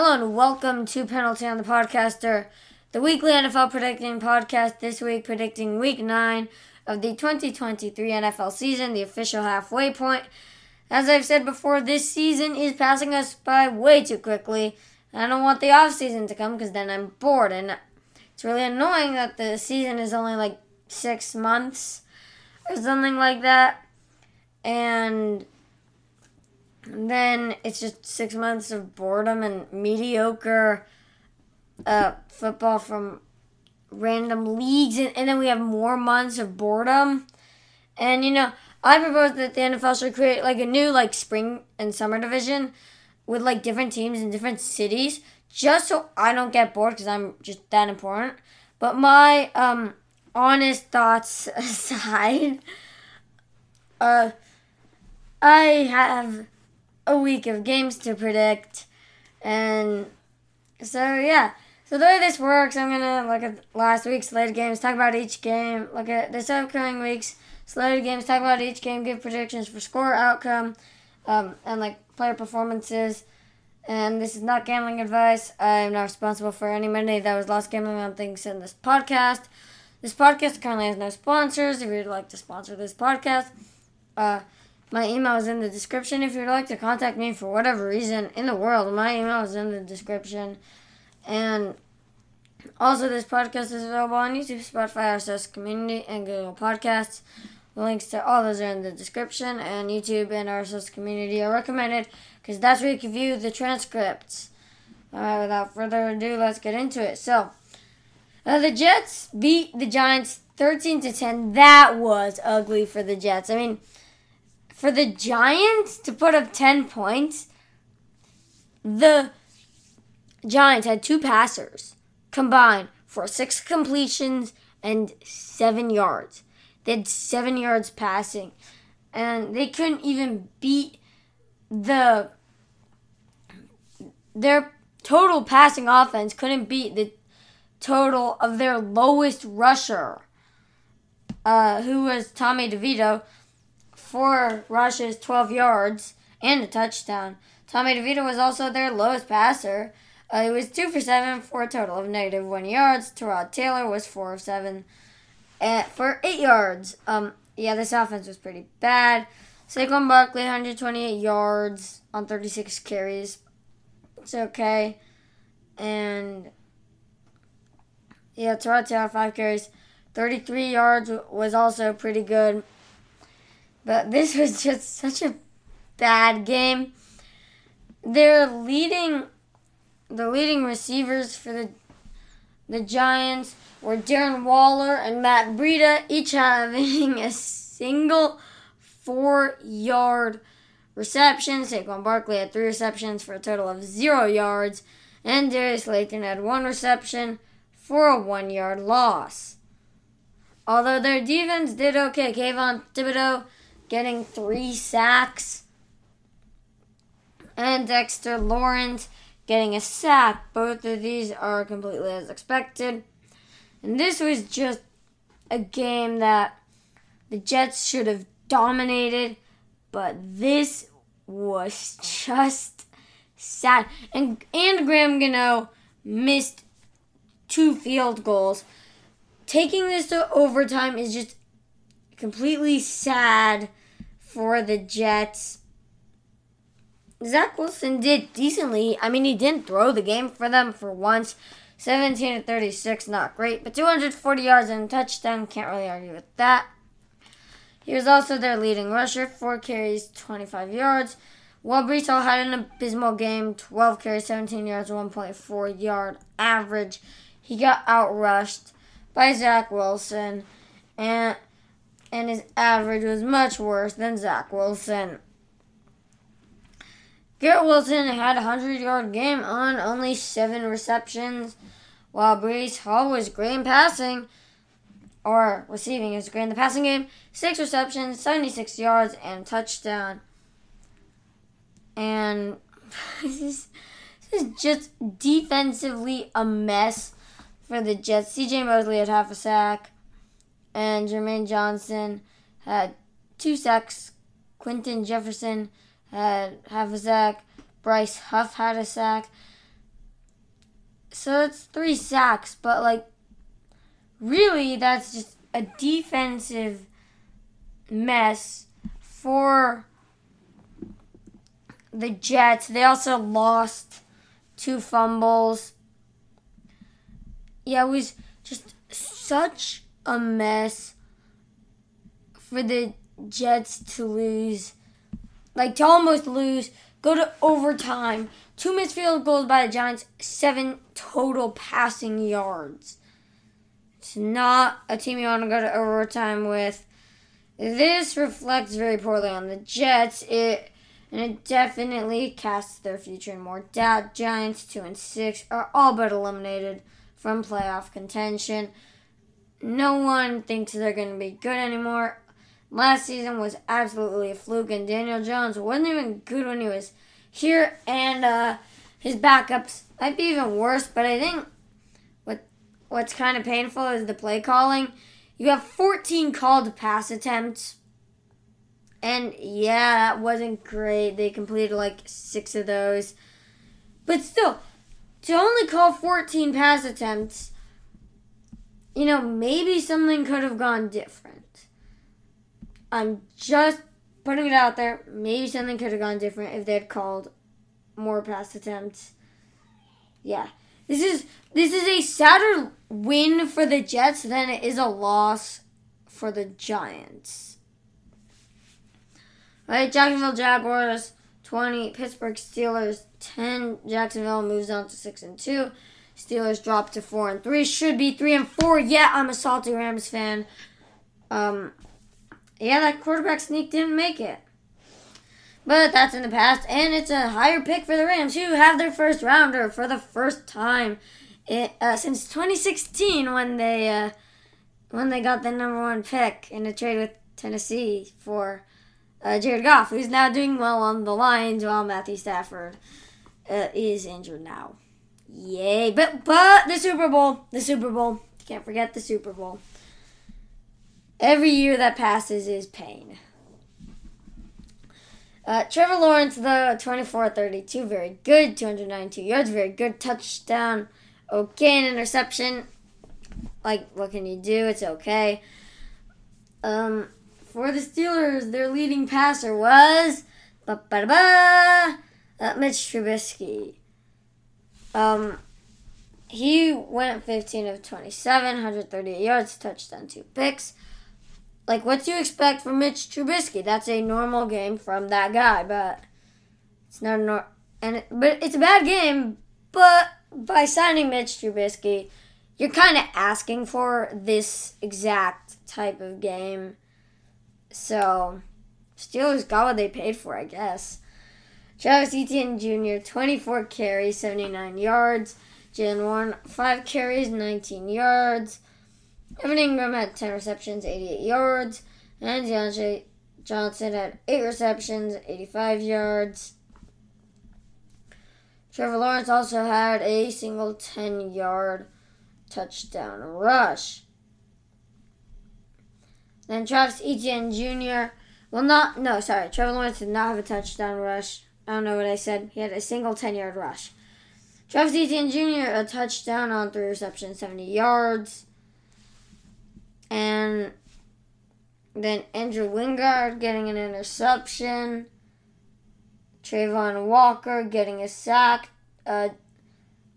Hello and welcome to Penalty on the Podcaster, the weekly NFL predicting podcast. This week, predicting week nine of the 2023 NFL season, the official halfway point. As I've said before, this season is passing us by way too quickly. I don't want the off season to come because then I'm bored, and it's really annoying that the season is only like six months or something like that, and then it's just six months of boredom and mediocre uh, football from random leagues, and, and then we have more months of boredom. And you know, I propose that the NFL should create like a new like spring and summer division with like different teams in different cities, just so I don't get bored because I'm just that important. But my um honest thoughts aside, uh, I have a week of games to predict, and so yeah. So the way this works, I'm gonna look at last week's slated games, talk about each game, look at this upcoming week's slated games, talk about each game, give predictions for score, outcome, um, and like player performances. And this is not gambling advice. I am not responsible for any money that was lost gambling on things in this podcast. This podcast currently has no sponsors. If you'd like to sponsor this podcast, uh, my email is in the description. If you'd like to contact me for whatever reason in the world, my email is in the description. And also, this podcast is available on YouTube, Spotify, RSS Community, and Google Podcasts. The links to all those are in the description, and YouTube and RSS Community are recommended because that's where you can view the transcripts. All right, without further ado, let's get into it. So, uh, the Jets beat the Giants 13 to 10. That was ugly for the Jets. I mean, for the Giants to put up 10 points, the Giants had two passers combined for six completions and seven yards. They had seven yards passing, and they couldn't even beat the their total passing offense couldn't beat the total of their lowest rusher, uh, who was Tommy DeVito, four rushes, 12 yards, and a touchdown. Tommy DeVito was also their lowest passer. Uh, he was 2 for 7 for a total of negative 1 yards. Tyrod Taylor was 4 of 7 at, for 8 yards. Um, yeah, this offense was pretty bad. Saquon Barkley, 128 yards on 36 carries. It's okay. And yeah, Tyrod Taylor, 5 carries. 33 yards was also pretty good. But this was just such a bad game. They're leading the leading receivers for the the Giants were Darren Waller and Matt Breida, each having a single four-yard reception. Saquon Barkley had three receptions for a total of zero yards, and Darius Slayton had one reception for a one-yard loss. Although their defense did okay, Kayvon Thibodeaux getting three sacks, and Dexter Lawrence getting a sack. Both of these are completely as expected. And this was just a game that the Jets should have dominated, but this was just sad. And and Graham Gano missed two field goals. Taking this to overtime is just completely sad for the Jets. Zach Wilson did decently. I mean, he didn't throw the game for them for once. 17 to 36, not great, but 240 yards and a touchdown. Can't really argue with that. He was also their leading rusher, four carries, 25 yards. While Hall had an abysmal game, 12 carries, 17 yards, 1.4 yard average. He got outrushed by Zach Wilson, and and his average was much worse than Zach Wilson. Garrett Wilson had a 100 yard game on only 7 receptions, while Breece Hall was great in passing, or receiving is great in the passing game. 6 receptions, 76 yards, and touchdown. And this is, this is just defensively a mess for the Jets. CJ Mosley had half a sack, and Jermaine Johnson had two sacks. Quinton Jefferson had half a sack. Bryce Huff had a sack. so it's three sacks, but like, really, that's just a defensive mess for the Jets. They also lost two fumbles. Yeah, it was just such a mess for the Jets to lose. Like, to almost lose, go to overtime. Two missed field goals by the Giants, seven total passing yards. It's not a team you want to go to overtime with. This reflects very poorly on the Jets. It and it definitely casts their future in more doubt. Giants two and six are all but eliminated from playoff contention. No one thinks they're going to be good anymore. Last season was absolutely a fluke, and Daniel Jones wasn't even good when he was here, and uh, his backups might be even worse. But I think what what's kind of painful is the play calling. You have 14 called pass attempts, and yeah, that wasn't great. They completed like six of those, but still, to only call 14 pass attempts, you know, maybe something could have gone different. I'm just putting it out there. Maybe something could have gone different if they had called more pass attempts. Yeah. This is this is a sadder win for the Jets than it is a loss for the Giants. All right, Jacksonville Jaguars 20, Pittsburgh Steelers 10. Jacksonville moves on to 6 and 2. Steelers drop to 4 and 3. Should be 3 and 4. Yeah, I'm a salty Rams fan. Um yeah, that quarterback sneak didn't make it. But that's in the past, and it's a higher pick for the Rams, who have their first rounder for the first time uh, since 2016 when they uh, when they got the number one pick in a trade with Tennessee for uh, Jared Goff, who's now doing well on the Lions while Matthew Stafford uh, is injured now. Yay! But but the Super Bowl, the Super Bowl, can't forget the Super Bowl. Every year that passes is pain. Uh, Trevor Lawrence, though, 24 32, very good. 292 yards, very good. Touchdown. Okay, an interception. Like, what can you do? It's okay. Um, for the Steelers, their leading passer was ba ba ba uh, Mitch Trubisky. Um, he went 15 of 27, 138 yards, touchdown, two picks. Like, what do you expect from Mitch Trubisky? That's a normal game from that guy, but it's not a nor- and it, but it's a bad game. But by signing Mitch Trubisky, you're kind of asking for this exact type of game. So, Steelers got what they paid for, I guess. Travis Etienne Jr., 24 carries, 79 yards. Jaylen Warren, 5 carries, 19 yards. Evan Engram had 10 receptions, 88 yards. And Diontae Johnson had 8 receptions, 85 yards. Trevor Lawrence also had a single 10 yard touchdown rush. Then Travis Etienne Jr. Well, not, no, sorry. Trevor Lawrence did not have a touchdown rush. I don't know what I said. He had a single 10 yard rush. Travis Etienne Jr., a touchdown on three receptions, 70 yards. And then Andrew Wingard getting an interception. Travon Walker getting a sack. Uh,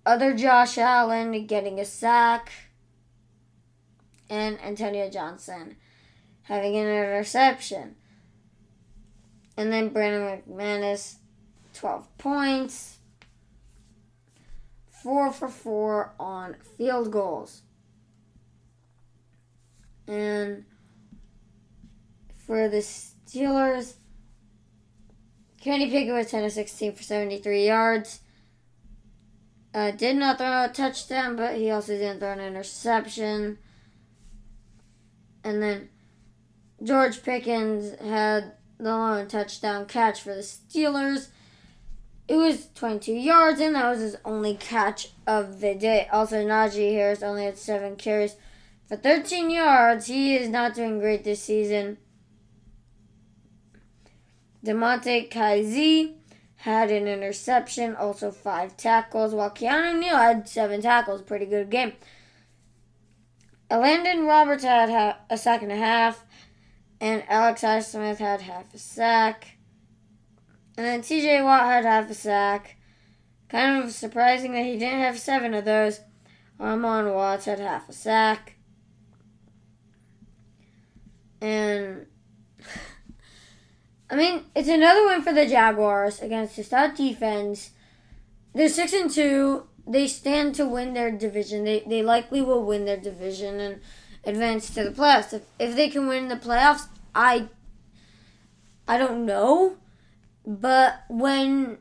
other Josh Allen getting a sack. And Antonio Johnson having an interception. And then Brandon McManus, 12 points. 4 for 4 on field goals. And for the Steelers, Kenny Pickett was 10 of 16 for 73 yards. Uh, did not throw a touchdown, but he also didn't throw an interception. And then George Pickens had the lone touchdown catch for the Steelers. It was 22 yards, and that was his only catch of the day. Also, Najee Harris only had seven carries for 13 yards, he is not doing great this season. Damontae Kazee had an interception, also five tackles, while Keanu Neal had seven tackles. Pretty good game. Landon Roberts had a sack and a half, and Alex Highsmith had half a sack. And then TJ Watt had half a sack. Kind of surprising that he didn't have seven of those. Armon Watts had half a sack. And I mean, it's another win for the Jaguars against the stout defense. They're six and two. They stand to win their division. They they likely will win their division and advance to the playoffs. If if they can win the playoffs, I I don't know. But when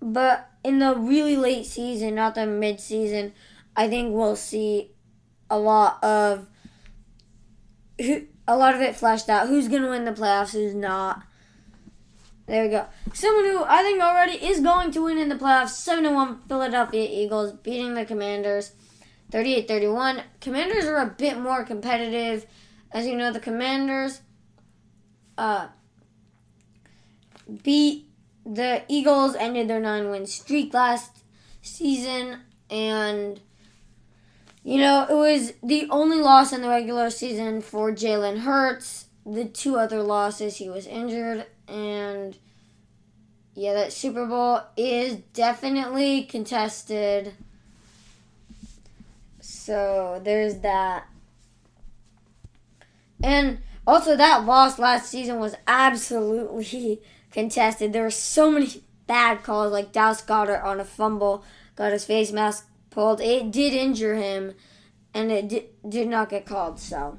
but in the really late season, not the mid season, I think we'll see a lot of who, a lot of it fleshed out. Who's gonna win the playoffs? Who's not? There we go. Someone who I think already is going to win in the playoffs. Seven one Philadelphia Eagles beating the Commanders, 38-31. Commanders are a bit more competitive, as you know. The Commanders uh, beat the Eagles. Ended their nine win streak last season, and you know, it was the only loss in the regular season for Jalen Hurts. The two other losses, he was injured. And yeah, that Super Bowl is definitely contested. So there's that. And also, that loss last season was absolutely contested. There were so many bad calls, like Dallas Goedert on a fumble, got his face mask pulled. It did injure him, and it did, did not get called, so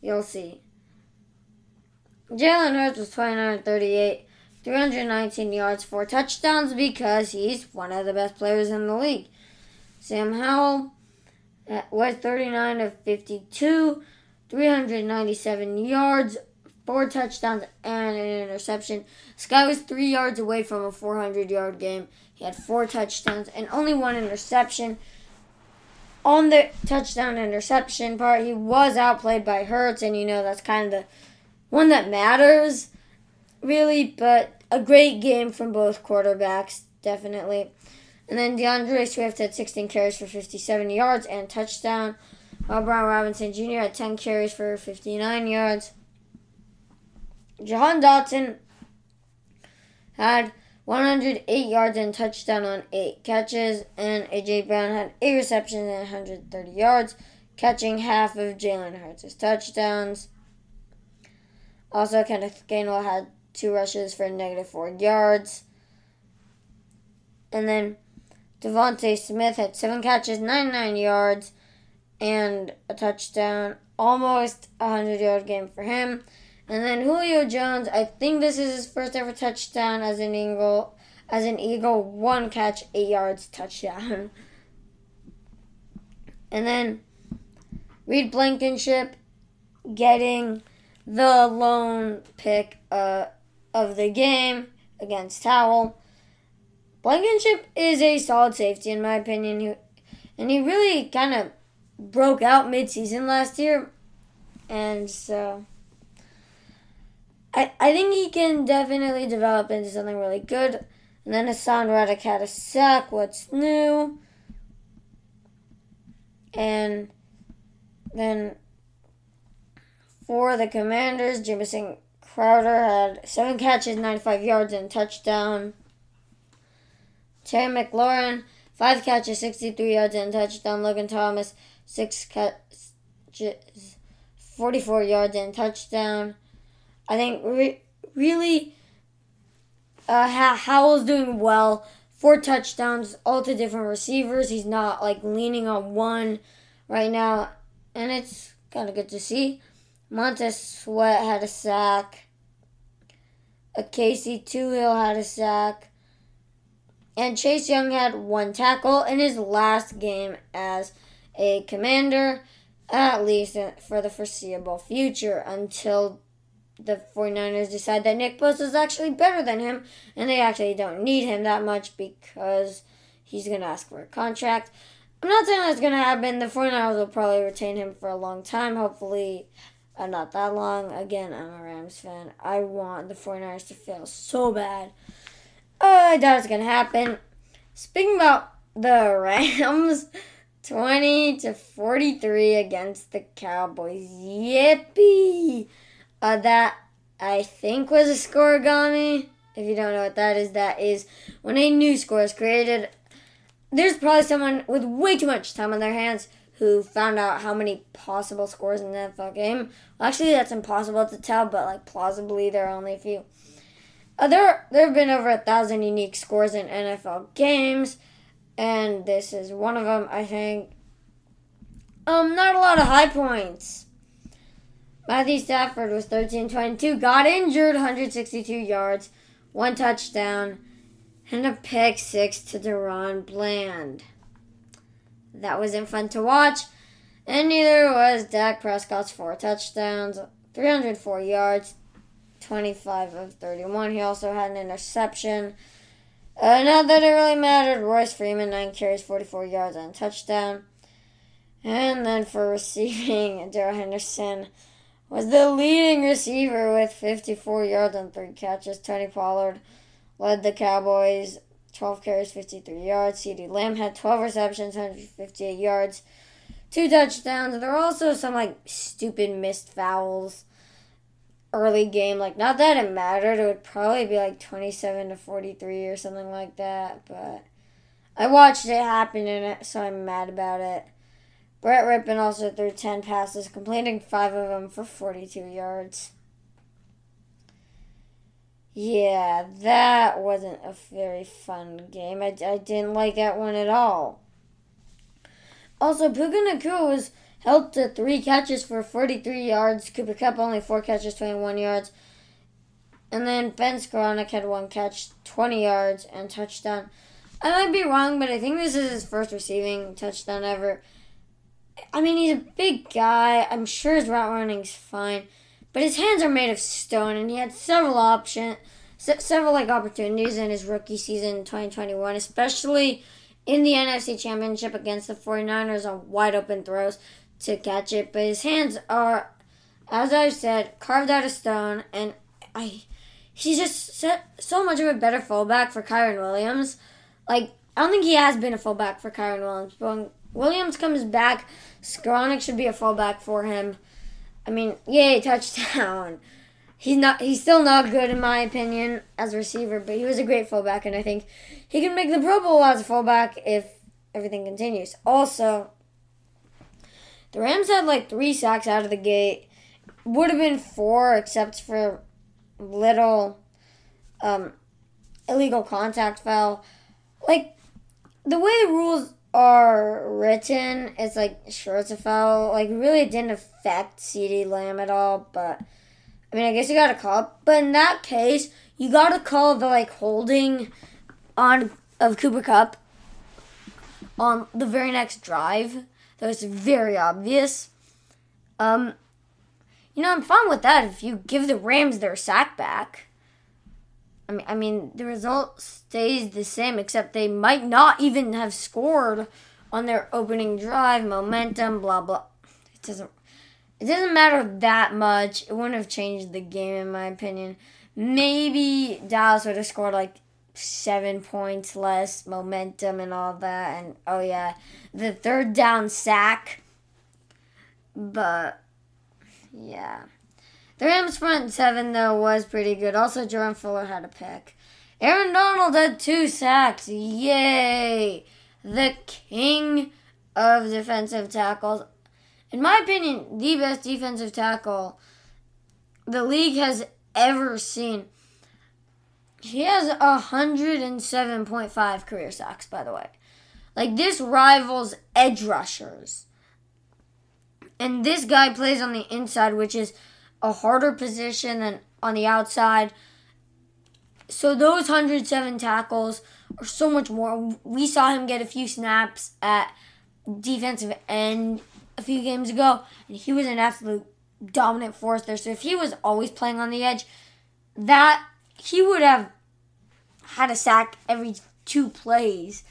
you'll see. Jalen Hurts was 29 38, 319 yards, 4 touchdowns because he's one of the best players in the league. Sam Howell uh, was 39 of 52, 397 yards, four touchdowns, and an interception. Sky was three yards away from a 400 yard game. He had four touchdowns and only one interception. On the touchdown interception part, he was outplayed by Hurts, and you know that's kind of the one that matters, really. But a great game from both quarterbacks, definitely. And then D'Andre Swift had 16 carries for 57 yards and touchdown. While Brian Robinson Jr. had 10 carries for 59 yards. Jahan Dotson had 108 yards and touchdown on 8 catches, and A.J. Brown had 8 receptions and 130 yards, catching half of Jalen Hurts' touchdowns. Also, Kenneth Gainwell had 2 rushes for negative 4 yards. And then DeVonta Smith had 7 catches, 99 yards, and a touchdown. Almost a 100 yard game for him. And then Julio Jones, I think this is his first ever touchdown as an Eagle. As an Eagle, one catch, eight yards, touchdown. And then Reed Blankenship getting the lone pick uh, of the game against Howell. Blankenship is a solid safety in my opinion, and he really kind of broke out midseason last year, and so I, I think he can definitely develop into something really good. And then Haason Reddick had a sack. What's new? And then for the Commanders, Jamison Crowder had seven catches, 95 yards, and touchdown. Terry McLaurin, five catches, 63 yards, and touchdown. Logan Thomas, six catches, 44 yards, and touchdown. I think re- really uh, Howell's doing well. Four touchdowns, all to different receivers. He's not like leaning on one right now, and it's kind of good to see. Montez Sweat had a sack. A Casey Toohill had a sack. And Chase Young had one tackle in his last game as a commander, at least for the foreseeable future, until the 49ers decide that Nick Bosa is actually better than him, and they actually don't need him that much because he's going to ask for a contract. I'm not saying that's going to happen. The 49ers will probably retain him for a long time, hopefully uh, not that long. Again, I'm a Rams fan. I want the 49ers to fail so bad. Oh, I doubt it's gonna happen. Speaking about the Rams, twenty to forty-three against the Cowboys. Yippee! Uh, that I think was a scoregami. If you don't know what that is, that is when a new score is created. There's probably someone with way too much time on their hands who found out how many possible scores in the NFL game. Well, actually, that's impossible to tell, but like plausibly, there are only a few. Uh, there, there have been over a thousand unique scores in NFL games, and this is one of them. I think. Um, not a lot of high points. Matthew Stafford was 13-22, got injured, 162 yards, one touchdown, and a pick six to DaRon Bland. That wasn't fun to watch, and neither was Dak Prescott's four touchdowns, 304 yards, 25 of 31. He also had an interception. Uh, not that it really mattered. Royce Freeman, 9 carries, 44 yards, and touchdown. And then for receiving, Darrell Henderson was the leading receiver with 54 yards and 3 catches. Tony Pollard led the Cowboys 12 carries, 53 yards. CeeDee Lamb had 12 receptions, 158 yards, two touchdowns. There were also some like stupid missed fouls early game. Like not that it mattered. It would probably be like 27 to 43 or something like that. But I watched it happen it, so I'm mad about it. Brett Rypien also threw 10 passes, completing five of them for 42 yards. Yeah, that wasn't a very fun game. I, I didn't like that one at all. Also, Puka Nacua was held to three catches for 43 yards. Cooper Kupp only four catches, 21 yards. And then Ben Skowronek had one catch, 20 yards, and touchdown. I might be wrong, but I think this is his first receiving touchdown ever. I mean, he's a big guy. I'm sure his route running's fine. But his hands are made of stone, and he had several options, several like opportunities in his rookie season in 2021, especially in the NFC Championship against the 49ers on wide open throws to catch it. But his hands are, as I've said, carved out of stone, and I, he's just so much of a better fullback for Kyren Williams. Like I don't think he has been a fullback for Kyren Williams, but Williams comes back, Skowronek should be a fallback for him. I mean, yay, touchdown. He's not he's still not good in my opinion as a receiver, but he was a great fullback and I think he can make the Pro Bowl as a fullback if everything continues. Also, the Rams had like three sacks out of the gate. Would have been four except for little um, illegal contact foul. Like the way the rules are written, it's like sure it's a foul. Like really, didn't affect CeeDee Lamb at all. But I mean, I guess you got to call it. But in that case, you got to call the like holding on of Cooper Kupp on the very next drive. That was very obvious. Um, you know, I'm fine with that if you give the Rams their sack back. I mean, I mean, the result stays the same, except they might not even have scored on their opening drive. Momentum, blah blah. It doesn't. It doesn't matter that much. It wouldn't have changed the game, in my opinion. Maybe Dallas would have scored like seven points less, momentum and all that, and oh yeah, the third down sack. But yeah. The Rams' front seven, though, was pretty good. Also, Jordan Fuller had a pick. Aaron Donald had two sacks. Yay! The king of defensive tackles. In my opinion, the best defensive tackle the league has ever seen. He has 107.5 career sacks, by the way. Like, this rivals edge rushers. And this guy plays on the inside, which is a harder position than on the outside. So those 107 tackles are so much more. We saw him get a few snaps at defensive end a few games ago, and he was an absolute dominant force there. So if he was always playing on the edge, that he would have had a sack every two plays.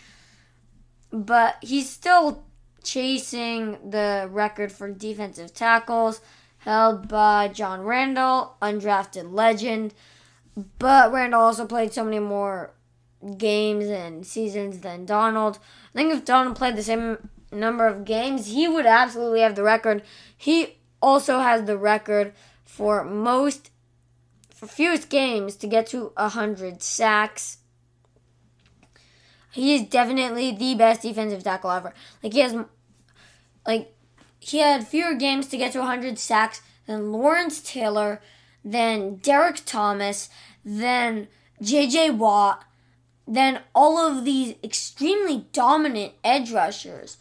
But he's still chasing the record for defensive tackles held by John Randle, undrafted legend. But Randle also played so many more games and seasons than Donald. I think if Donald played the same number of games, he would absolutely have the record. He also has the record for most for fewest games to get to 100 sacks. He is definitely the best defensive tackle ever. Like he has like he had fewer games to get to 100 sacks than Lawrence Taylor, than Derrick Thomas, than JJ Watt, than all of these extremely dominant edge rushers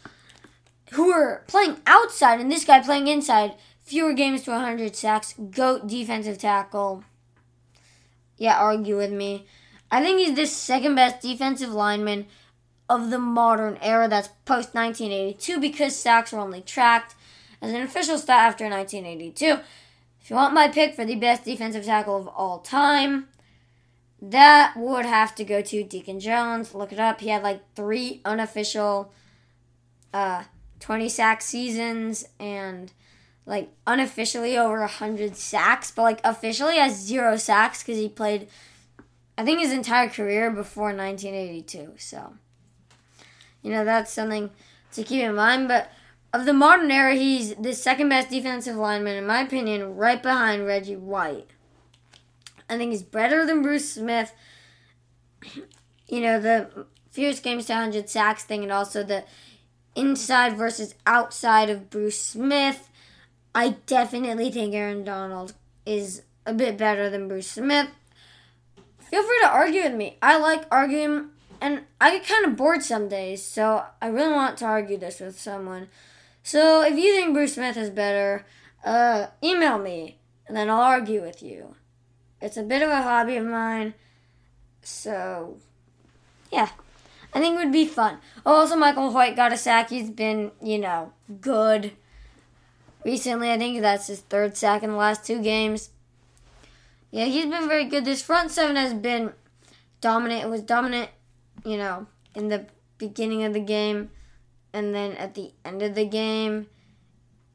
who are playing outside and this guy playing inside. Fewer games to 100 sacks. GOAT defensive tackle. Yeah, argue with me. I think he's the second best defensive lineman of the modern era that's post 1982 because sacks are only tracked as an official stat after 1982. If you want my pick for the best defensive tackle of all time, that would have to go to Deacon Jones. Look it up. He had like three unofficial uh, 20 sack seasons and like unofficially over 100 sacks, but like officially has zero sacks because he played, I think, his entire career before 1982. So, you know, that's something to keep in mind. But of the modern era, he's the second best defensive lineman, in my opinion, right behind Reggie White. I think he's better than Bruce Smith. You know, the fewest games to 100 sacks thing, and also the inside versus outside of Bruce Smith. I definitely think Aaron Donald is a bit better than Bruce Smith. Feel free to argue with me. I like arguing, and I get kind of bored some days, so I really want to argue this with someone. So if you think Bruce Smith is better, uh, email me, and then I'll argue with you. It's a bit of a hobby of mine. So, yeah. I think it would be fun. Oh, also, Michael Hoecht got a sack. He's been, you know, good recently. I think that's his third sack in the last two games. Yeah, he's been very good. This front seven has been dominant. It was dominant, you know, in the beginning of the game. And then at the end of the game,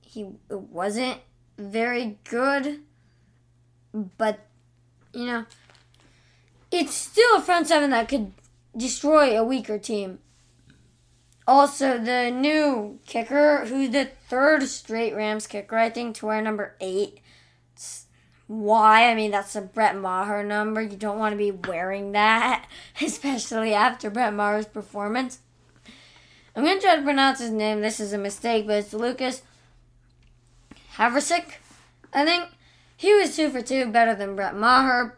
he wasn't very good. But you know, it's still a front seven that could destroy a weaker team. Also, the new kicker, who's the third straight Rams kicker, I think, to wear number eight. Why? I mean, that's a Brett Maher number. You don't want to be wearing that, especially after Brett Maher's performance. I'm going to try to pronounce his name. This is a mistake, but it's Lucas Havrisik, I think. He was two for two, better than Brett Maher.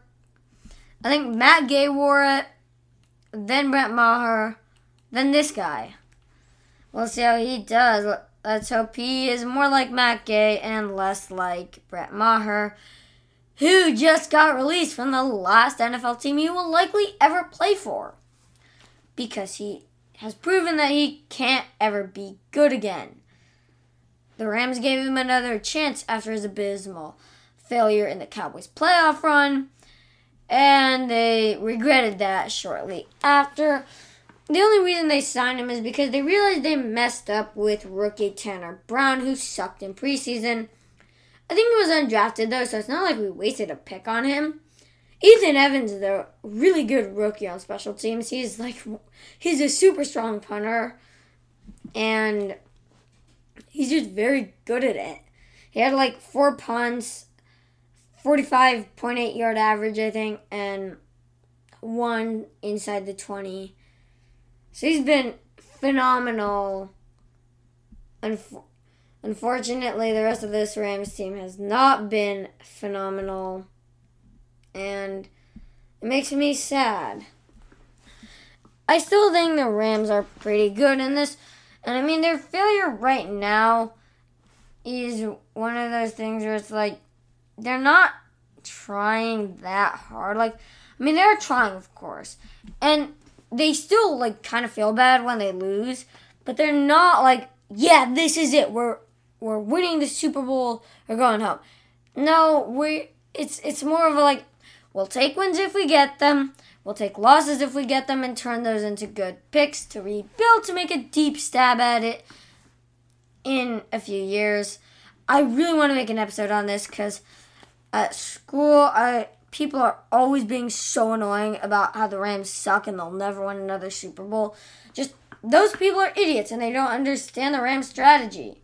I think Matt Gay wore it, then Brett Maher, then this guy. We'll see how he does. Let's hope he is more like Matt Gay and less like Brett Maher, who just got released from the last NFL team he will likely ever play for. Because he has proven that he can't ever be good again. The Rams gave him another chance after his abysmal failure in the Cowboys playoff run, and they regretted that shortly after. The only reason they signed him is because they realized they messed up with rookie Tanner Brown, who sucked in preseason. I think he was undrafted though, so it's not like we wasted a pick on him. Ethan Evans is a really good rookie on special teams. He's like he's a super strong punter and he's just very good at it. He had like four punts, 45.8 yard average, I think, and one inside the 20. So he's been phenomenal. Unf- unfortunately, the rest of this Rams team has not been phenomenal. And it makes me sad. I still think the Rams are pretty good in this. And I mean, their failure right now is one of those things where it's like, they're not trying that hard. Like, I mean, they're trying, of course, and they still like kind of feel bad when they lose, but they're not like, yeah, this is it. We're we're winning the Super Bowl. We're going home. No, we. It's it's more of a like, we'll take wins if we get them. We'll take losses if we get them and turn those into good picks to rebuild to make a deep stab at it in a few years. I really want to make an episode on this because at school, I people are always being so annoying about how the Rams suck and they'll never win another Super Bowl. Just those people are idiots and they don't understand the Rams strategy.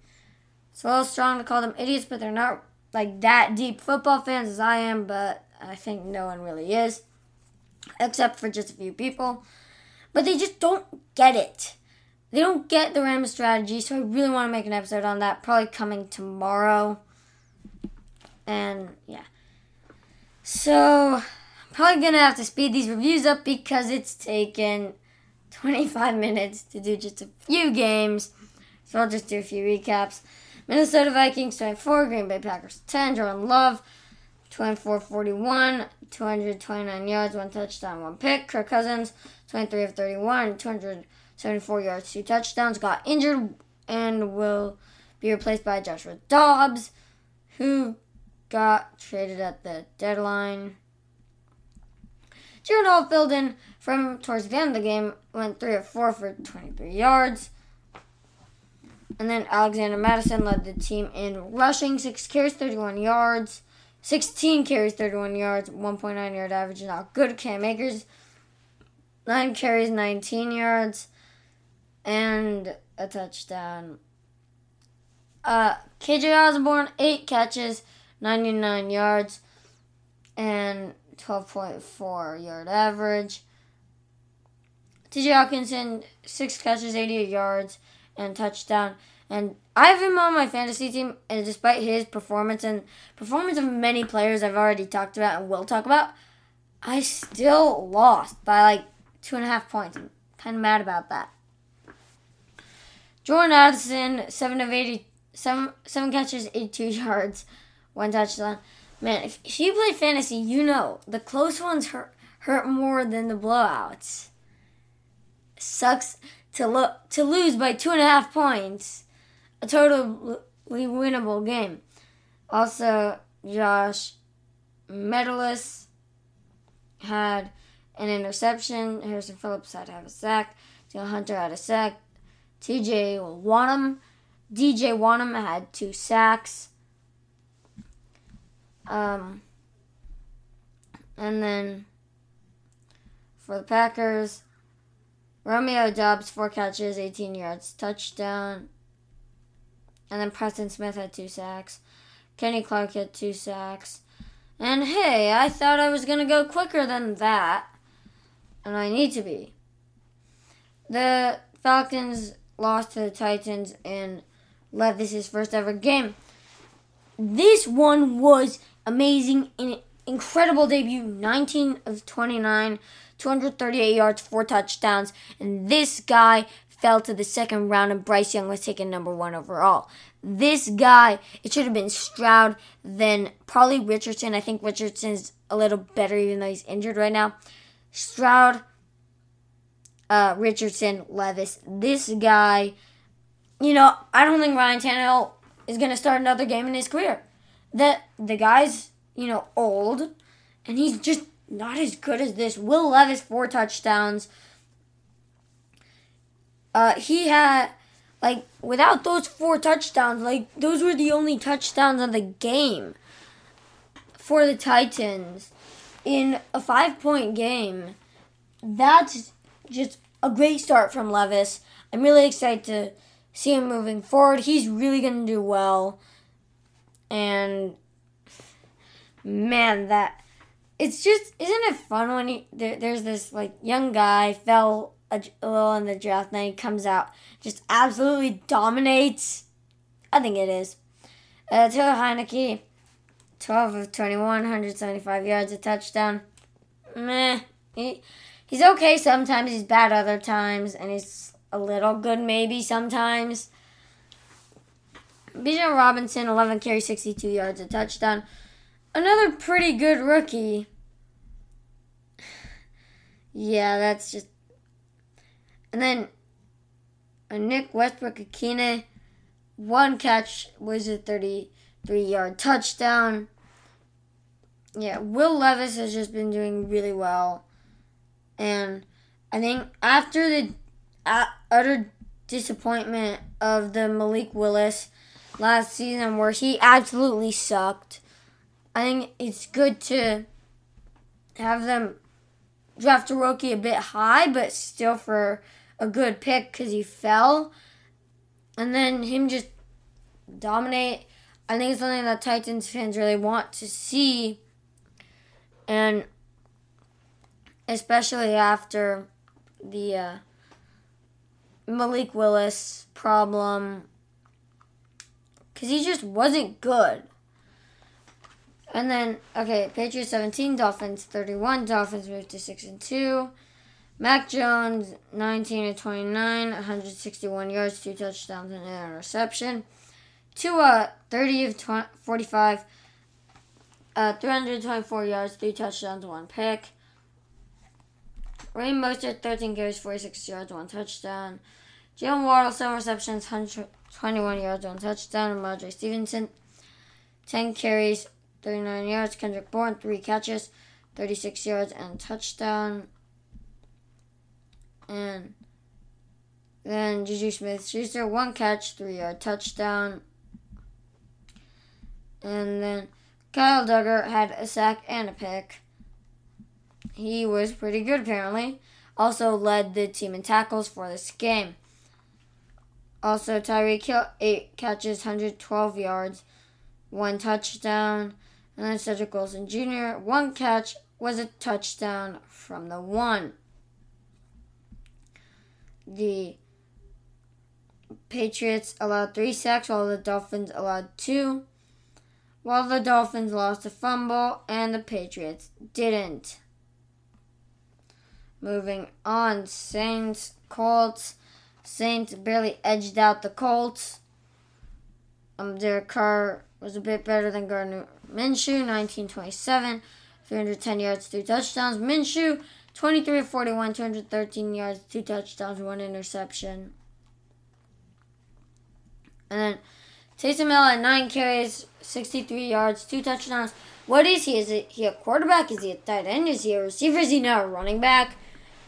It's a little strong to call them idiots, but they're not like that deep football fans as I am, but I think no one really is, except for just a few people. But they just don't get it. They don't get the Rams strategy, so I really want to make an episode on that, probably coming tomorrow. And yeah. So, I'm probably going to have to speed these reviews up because it's taken 25 minutes to do just a few games. So, I'll just do a few recaps. Minnesota Vikings 24, Green Bay Packers 10, Jordan Love 24 41, 229 yards, one touchdown, one pick. Kirk Cousins 23 of 31, 274 yards, two touchdowns. Got injured and will be replaced by Joshua Dobbs, who got traded at the deadline. Jaren Hall filled in from towards the end of the game, went 3 of 4 for 23 yards. And then Alexander Mattison led the team in rushing, 6 carries, 31 yards. 16 carries, 31 yards, 1.9 yard average. Not good. Cam Akers, 9 carries, 19 yards, and a touchdown. Uh, KJ Osborn, 8 catches, 99 yards, and 12.4 yard average. TJ Hockenson, 6 catches, 88 yards, and touchdown. And I have him on my fantasy team, and despite his performance and performance of many players I've already talked about and will talk about, I still lost by like two and a half points. I'm kind of mad about that. Jordan Addison, seven of eighty, seven seven catches, eighty-two yards, one touchdown. Man, if, if you play fantasy, you know the close ones hurt hurt more than the blowouts. sucks to look to lose by two and a half points a totally winnable game. Also, Josh Metellus had an interception. Harrison Phillips had to have a sack. Danielle Hunter had a sack. TJ Wonnum, DJ Wonnum had two sacks. Um, and then for the Packers, Romeo Doubs, four catches, 18 yards, touchdown. And then Preston Smith had two sacks. Kenny Clark had two sacks. And hey, I thought I was going to go quicker than that. And I need to be. The Falcons lost to the Titans in Levis's first ever game. This one was amazing. An incredible debut. 19 of 29, 238 yards, four touchdowns. And this guy fell to the second round and Bryce Young was taken number one overall. This guy, it should have been Stroud, then probably Richardson. I think Richardson's a little better even though he's injured right now. Stroud, uh, Richardson, Levis. This guy, you know, I don't think Ryan Tannehill is going to start another game in his career. The, the guy's, you know, old, and he's just not as good as this. Will Levis, four touchdowns. Uh, he had like without those four touchdowns, like those were the only touchdowns of the game for the Titans in a five-point game. That's just a great start from Levis. I'm really excited to see him moving forward. He's really going to do well. And man, that it's just isn't it fun when he there, there's this like young guy fell a, a little in the draft, and then he comes out, just absolutely dominates. I think it is. Uh, Taylor Heinicke, 12 of 21, 175 yards, a touchdown. Meh. He, he's okay sometimes, he's bad other times, and he's a little good maybe sometimes. Bijan Robinson, 11 carries, 62 yards, a touchdown. Another pretty good rookie. Yeah, that's just and then a Nick Westbrook-Ikhine, one catch was a 33 yard touchdown. Yeah, Will Levis has just been doing really well. And I think after the utter disappointment of the Malik Willis last season where he absolutely sucked, I think it's good to have them draft a rookie a bit high, but still for a good pick because he fell. And then him just dominate. I think it's something that Titans fans really want to see. And especially after the uh, Malik Willis problem. Because he just wasn't good. And then, okay, Patriots 17, Dolphins 31. Dolphins moved to 6 and 2. Mac Jones 19 and 29, 161 yards, two touchdowns, and an interception. Tua 30 of 20, 45, uh, 324 yards, three touchdowns, one pick. Raheem Mostert 13 carries, 46 yards, one touchdown. Jalen Waddle 7 receptions, 121 yards, one touchdown. And Rhamondre Stevenson 10 carries, 39 yards. Kendrick Bourne, 3 catches, 36 yards, and touchdown. And then Juju Smith Schuster, 1 catch, 3 yard touchdown. And then Kyle Dugger had a sack and a pick. He was pretty good, apparently. Also led the team in tackles for this game. Also, Tyreek Hill, 8 catches, 112 yards, 1 touchdown. And then Cedric Wilson Jr., 1 catch, was a touchdown from the 1. The Patriots allowed 3 sacks, while the Dolphins allowed 2 while the Dolphins lost a fumble and the Patriots didn't. Moving on, Saints, Colts. Saints barely edged out the Colts. Um, Derek Carr was a bit better than Gardner Minshew, 1927, 310 yards, two touchdowns. Minshew, 23 41, 213 yards, two touchdowns, one interception. And then Taysom Hill at nine carries, 63 yards, two touchdowns. What is he? Is he a quarterback? Is he a tight end? Is he a receiver? Is he not a running back?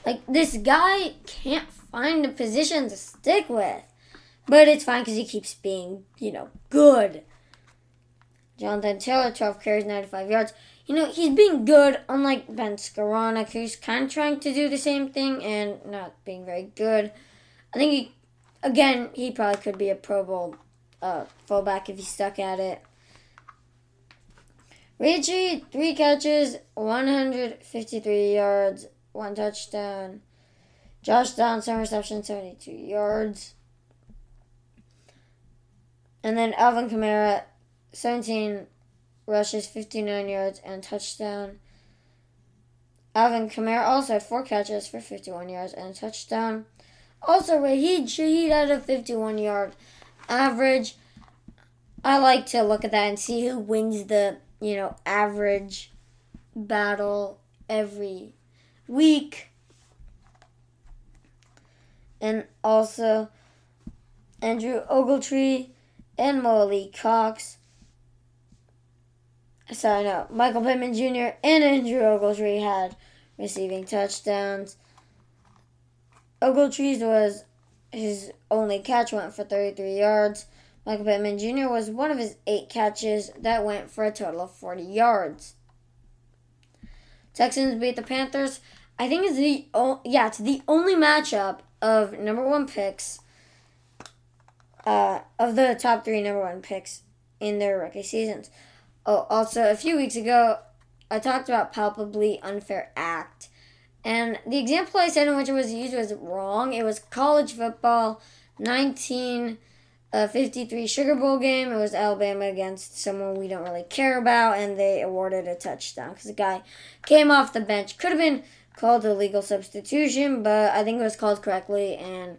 Like, this guy can't find a position to stick with. But it's fine because he keeps being, you know, good. Jonathan Taylor, 12 carries, 95 yards. You know, he's being good, unlike Ben Skowronek, who's kind of trying to do the same thing and not being very good. I think he, again, he probably could be a Pro Bowl uh, fullback if he stuck at it. Richie, three catches, 153 yards, one touchdown. Josh Down, seven receptions, 72 yards. And then Alvin Kamara, 17 rushes, 59 yards, and touchdown. Alvin Kamara also had four catches for 51 yards and touchdown. Also, Rashid Shaheed had a 51 yard average. I like to look at that and see who wins the, you know, average battle every week. And also Andrew Ogletree and Mo Alie-Cox. Sorry, no. Michael Pittman Jr. and Andrew Ogletree had receiving touchdowns. Ogletree's was his only catch went for 33 yards. Michael Pittman Jr. was one of his eight catches that went for a total of 40 yards. Texans beat the Panthers. I think it's the yeah, it's the only matchup of number one picks, uh, of the top three number one picks in their rookie seasons. Oh, also a few weeks ago, I talked about palpably unfair act, and the example I said in which it was used was wrong. It was college football, nineteen. 19- a 53 Sugar Bowl game. It was Alabama against someone we don't really care about, and they awarded a touchdown because the guy came off the bench. Could have been called a legal substitution, but I think it was called correctly, and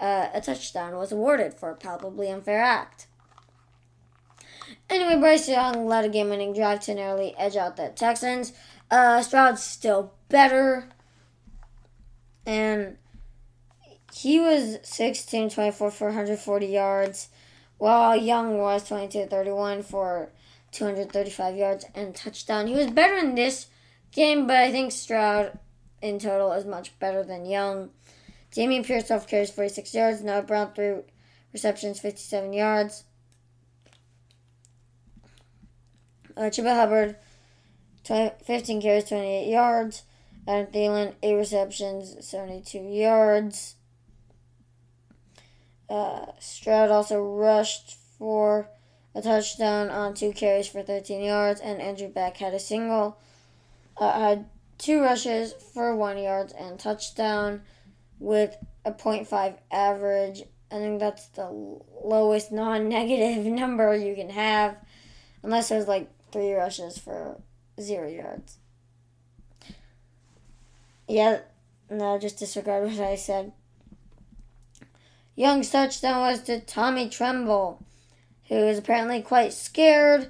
uh, a touchdown was awarded for a palpably unfair act. Anyway, Bryce Young led a game-winning drive to narrowly edge out the Texans. Uh, Stroud's still better, and he was 16 24 for 140 yards, while Young was 22 31 for 235 yards and touchdown. He was better in this game, but I think Stroud in total is much better than Young. Dameon Pierce 12 carries 46 yards. Noah Brown 3 receptions, 57 yards. Uh, Chuba Hubbard 15 carries, 28 yards. Adam Thielen, 8 receptions, 72 yards. Uh, Stroud also rushed for a touchdown on two carries for 13 yards, and Andrew Beck had a single. Uh, had two rushes for one yard and touchdown with a 0.5 average. I think that's the lowest non-negative number you can have, unless there's like three rushes for zero yards. Yeah, no, just disregard what I said. Young's touchdown was to Tommy Tremble, who is apparently quite scared,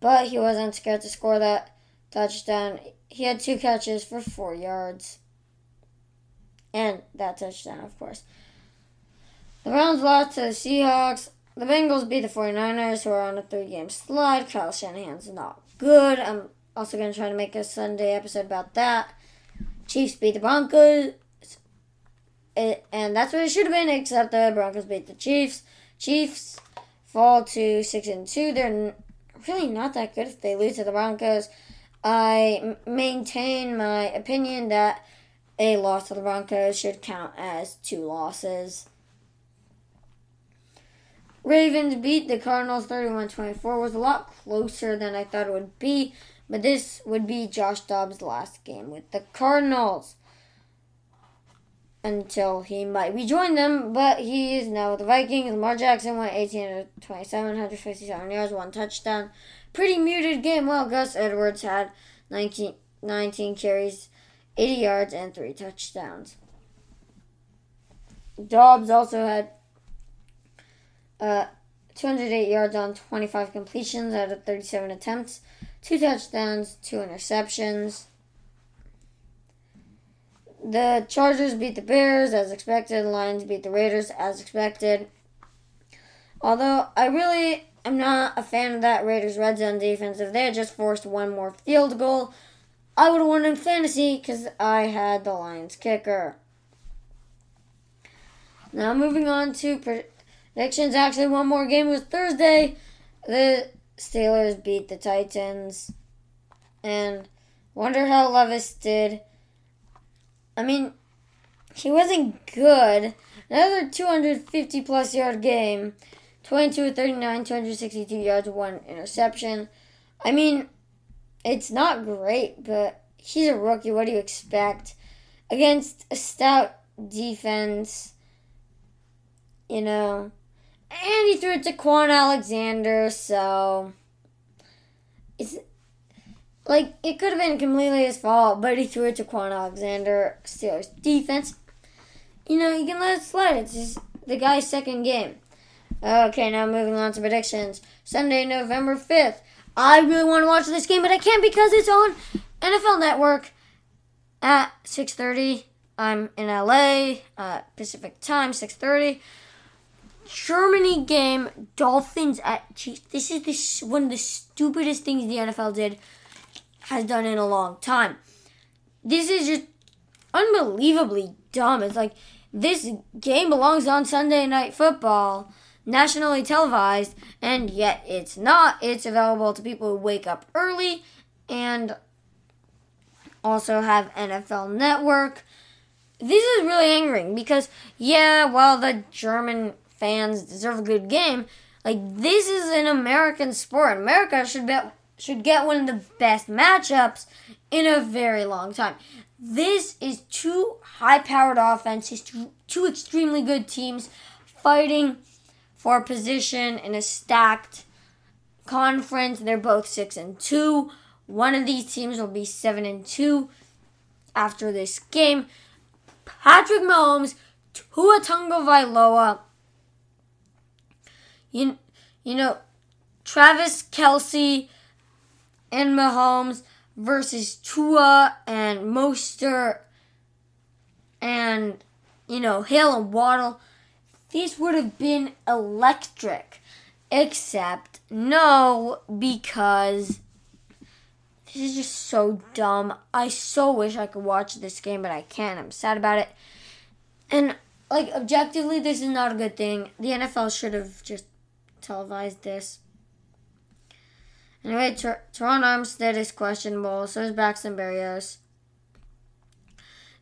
but he wasn't scared to score that touchdown. He had two catches for four yards. And that touchdown, of course. The Browns lost to the Seahawks. The Bengals beat the 49ers, who are on a three game slide. Kyle Shanahan's not good. I'm also going to try to make a Sunday episode about that. Chiefs beat the Broncos. It, and that's what it should have been, except the Broncos beat the Chiefs. Chiefs fall to 6 and 2. They're really not that good if they lose to the Broncos. I maintain my opinion that a loss to the Broncos should count as two losses. Ravens beat the Cardinals 31 24. Was a lot closer than I thought it would be, but this would be Josh Dobbs' last game with the Cardinals until he might rejoin them, but he is now with the Vikings. Lamar Jackson went 18 to 27, 157 yards, one touchdown. Pretty muted game. Well, Gus Edwards had 19, 19 carries, 80 yards, and three touchdowns. Dobbs also had uh, 208 yards on 25 completions out of 37 attempts, two touchdowns, two interceptions. The Chargers beat the Bears as expected. Lions beat the Raiders as expected. Although I really am not a fan of that Raiders red zone defense. If they had just forced one more field goal, I would have won in fantasy because I had the Lions kicker. Now moving on to predictions. Actually, one more game was Thursday. The Steelers beat the Titans, and wonder how Levis did. I mean, he wasn't good. Another 250 plus yard game. 22 39, 262 yards, one interception. I mean, it's not great, but he's a rookie. What do you expect? Against a stout defense, you know. And he threw it to Kwon Alexander, so it's like it could have been completely his fault, but he threw it to Kwon Alexander. Steelers defense, you know, you can let it slide. It's just the guy's second game. Okay, now moving on to predictions. Sunday, November 5th. I really want to watch this game, but I can't because it's on NFL Network at 6.30. I'm in LA, uh, Pacific time, 6.30. Germany game, Dolphins at Chiefs. This is the, one of the stupidest things the NFL did, has done in a long time. This is just unbelievably dumb. It's like this game belongs on Sunday Night Football nationally televised, and yet it's not. It's available to people who wake up early and also have NFL Network. This is really angering because, yeah, well, the German fans deserve a good game, like this is an American sport. America should be should get one of the best matchups in a very long time. This is two high-powered offenses, two, extremely good teams fighting for a position in a stacked conference. They're both 6 and 2. One of these teams will be 7 and 2 after this game. Patrick Mahomes, Tua Tagovailoa. You, you know, Travis Kelce and Mahomes versus Tua and Mostert and, you know, Hill and Waddle these would have been electric. Except, no, because this is just so dumb. I so wish I could watch this game, but I can't. I'm sad about it. And, like, objectively, this is not a good thing. The NFL should have just televised this. Anyway, Ter- Terron Armstead is questionable. So is Braxton Berrios.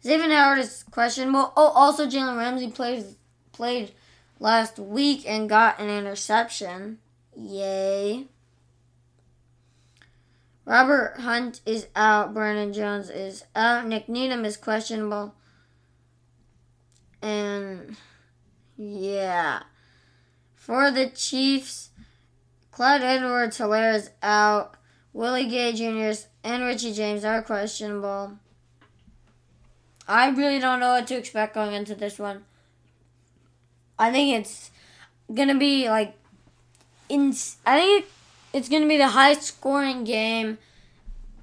Xavier Howard is questionable. Oh, also Jalen Ramsey played played last week and got an interception. Yay. Robert Hunt is out. Brandon Jones is out. Nik Needham is questionable. And yeah. For the Chiefs, Clyde Edwards Helaire is out. Willie Gay Jr. and Richie James are questionable. I really don't know what to expect going into this one. I think it's gonna be like in. I think it's gonna be the highest scoring game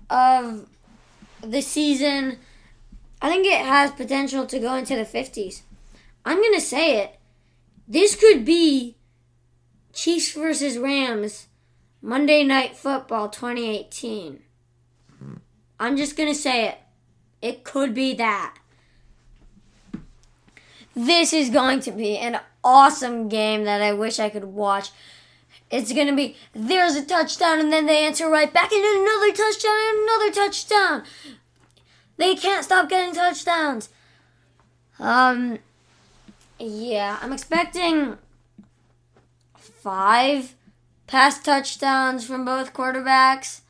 of the season. I think it has potential to go into the fifties. I'm gonna say it. This could be Chiefs versus Rams Monday Night Football 2018. I'm just gonna say it. It could be that. This is going to be an awesome game that I wish I could watch. It's going to be there's a touchdown and then they answer right back and another touchdown and another touchdown. They can't stop getting touchdowns. Um yeah, I'm expecting five pass touchdowns from both quarterbacks.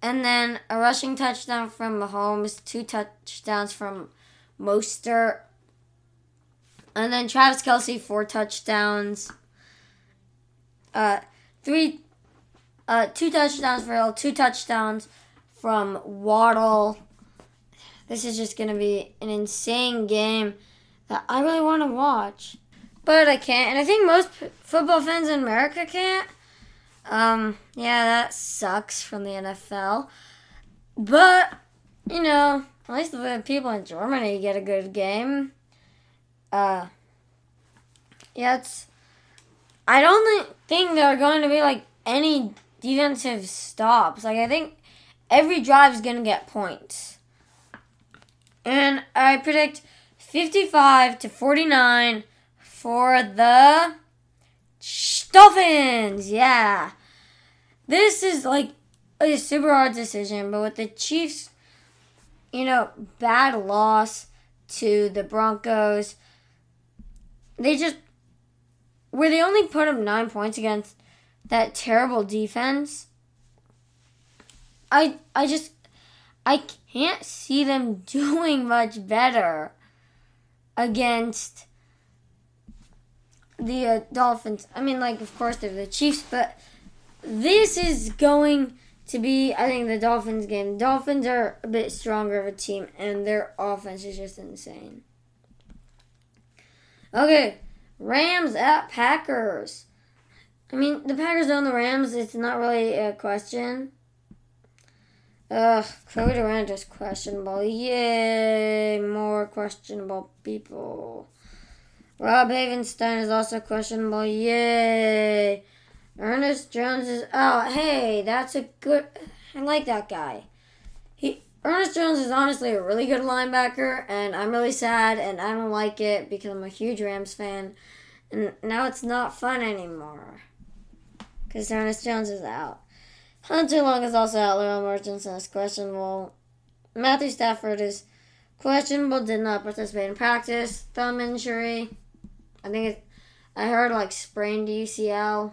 And then a rushing touchdown from Mahomes, two touchdowns from Mostert, and then Travis Kelce, four touchdowns. Uh, three, uh, two touchdowns for Hill, two touchdowns from Waddle. This is just going to be an insane game that I really want to watch. But I can't, and I think most p- football fans in America can't. Um, yeah, that sucks from the NFL. But, you know, at least the people in Germany get a good game uh, yeah, it's. I don't think there are going to be like any defensive stops. Like I think every drive is going to get points, and I predict fifty-five to forty-nine for the Dolphins. Yeah, this is like a super hard decision, but with the Chiefs, you know, bad loss to the Broncos they just where they only put up nine points against that terrible defense. I I just I can't see them doing much better against the uh, Dolphins. I mean, like of course they're the Chiefs, but this is going to be I think the Dolphins game. Dolphins are a bit stronger of a team, and their offense is just insane. Okay, Rams at Packers. I mean, the Packers own the Rams. It's not really a question. Ugh, Cobie Durant is questionable. Yay, more questionable people. Rob Havenstein is also questionable. Yay. Ernest Jones is out. Hey, that's a good. I like that guy. He Ernest Jones is honestly a really good linebacker, and I'm really sad, and I don't like it because I'm a huge Rams fan, and now it's not fun anymore because Ernest Jones is out. Hunter Long is also out. Larrell Murchison is questionable. Matthew Stafford is questionable. Did not participate in practice. Thumb injury. I think. I heard like sprained UCL.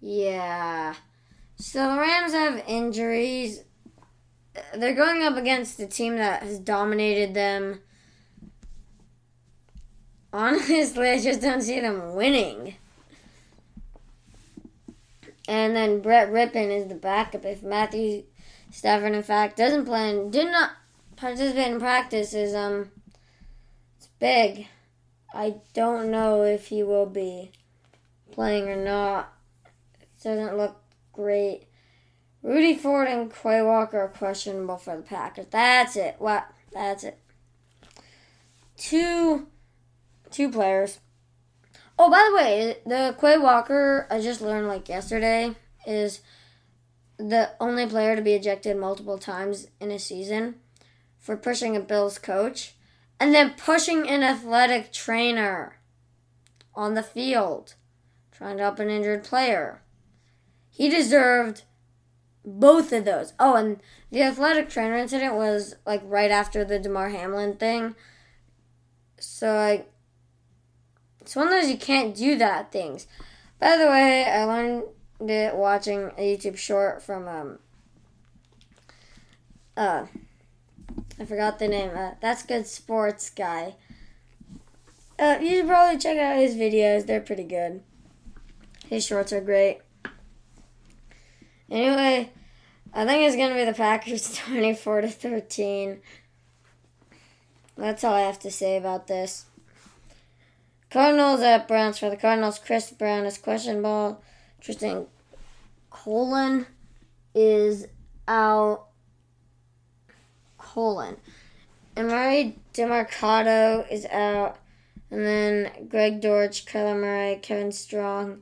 Yeah. So the Rams have injuries they're going up against a team that has dominated them. Honestly, I just don't see them winning. And then Brett Rypien is the backup. If Matthew Stafford, in fact, doesn't play did not participate in practice, um, it's big. I don't know if he will be playing or not. It doesn't look great. Rudy Ford and Quay Walker are questionable for the Packers. That's it. What? That's it. Two, two players. Oh, by the way, the Quay Walker I just learned like yesterday is the only player to be ejected multiple times in a season for pushing a Bills coach and then pushing an athletic trainer on the field trying to help an injured player. he deserved both of those. Oh, and the athletic trainer incident was like right after the Damar Hamlin thing. So like it's one of those you can't do that things. By the way, I learned it watching a YouTube short from um uh I forgot the name. Uh, That's good sports guy. Uh, you should probably check out his videos. They're pretty good. His shorts are great. Anyway, I think it's gonna be the Packers twenty four to thirteen. That's all I have to say about this. Cardinals at Browns for the Cardinals. Chris Brown is questionable. Trystan Colon is out. Colon. Emari Demercado is out. And then Greg Dortch, Kyler Murray, Kevin Strong,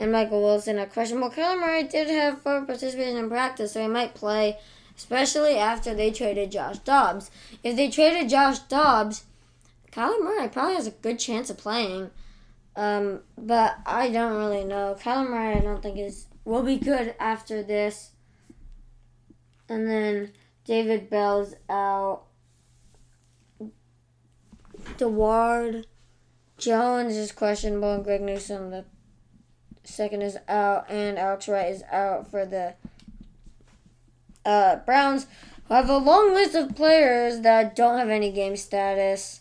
and Michael Wilson are questionable. Kyler Murray did have four participation in practice, so he might play, especially after they traded Josh Dobbs. If they traded Josh Dobbs, Kyler Murray probably has a good chance of playing. Um, but I don't really know. Kyler Murray, I don't think is will be good after this. And then David Bell's out. Dawand Jones is questionable, and Greg Newsome the second is out, and Alex Wright is out for the uh, Browns, who have a long list of players that don't have any game status.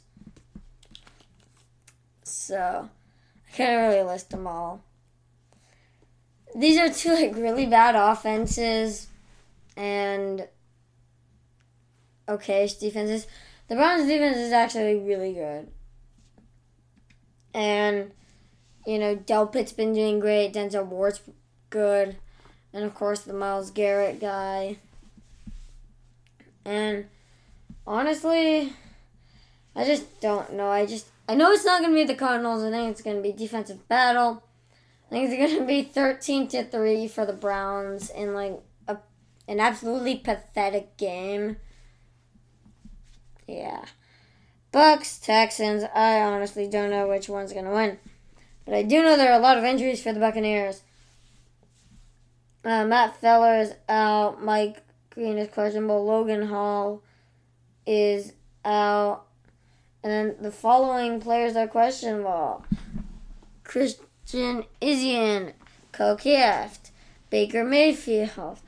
So, I can't really list them all. These are two like really bad offenses and okay defenses. The Browns defense is actually really good. And you know, Delpit's been doing great. Denzel Ward's good. And of course, the Myles Garrett guy. And honestly, I just don't know. I just I know it's not going to be the Cardinals. I think it's going to be defensive battle. I think it's going to be 13 to 3 for the Browns in like a, an absolutely pathetic game. Yeah. Bucks, Texans, I honestly don't know which one's going to win. But I do know there are a lot of injuries for the Buccaneers. Uh, Matt Feiler is out. Mike Green is questionable. Logan Hall is out. And then the following players are questionable. Christian Izien, Ko Kieft, Baker Mayfield,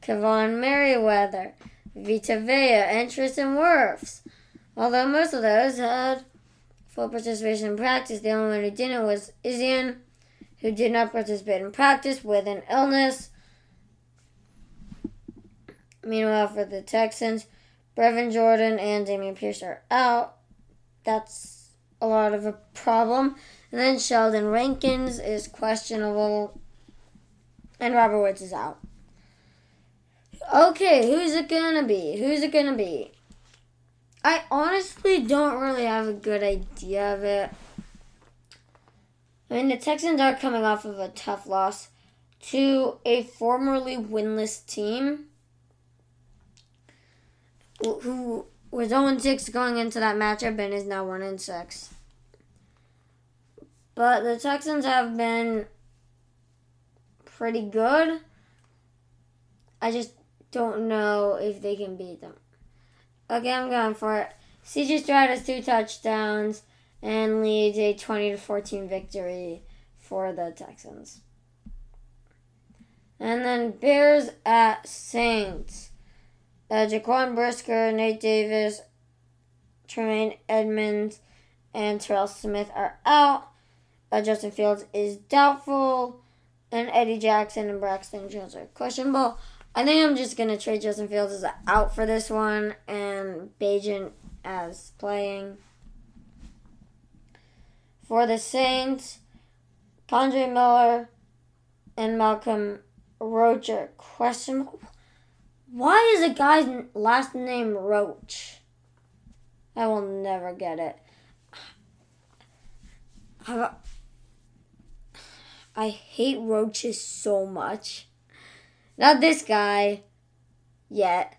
Kaevon Merriweather, Vita Vea, and Wirfs. Although most of those had full participation in practice. The only one who didn't was Izien, who did not participate in practice with an illness. Meanwhile, for the Texans, Brevin Jordan and Dameon Pierce are out. That's a lot of a problem. And then Sheldon Rankins is questionable. And Robert Woods is out. Okay, who's it gonna be? Who's it gonna be? I honestly don't really have a good idea of it. I mean, the Texans are coming off of a tough loss to a formerly winless team who was 0 6 going into that matchup and is now 1 6. But the Texans have been pretty good. I just don't know if they can beat them. Okay, I'm going for it. CJ Stroud has two touchdowns and leads a 20 to 14 victory for the Texans. And then Bears at Saints. Uh, Jaquan Brisker, Nate Davis, Tremaine Edmunds, and Terrell Smith are out. Uh, Justin Fields is doubtful, and Eddie Jackson and Braxton Jones are questionable. I think I'm just gonna trade Justin Fields as out for this one and Bagent as playing. For the Saints, Kendre Miller and Malcolm Roach are questionable. Why is a guy's last name Roach? I will never get it. I hate roaches so much. Not this guy yet.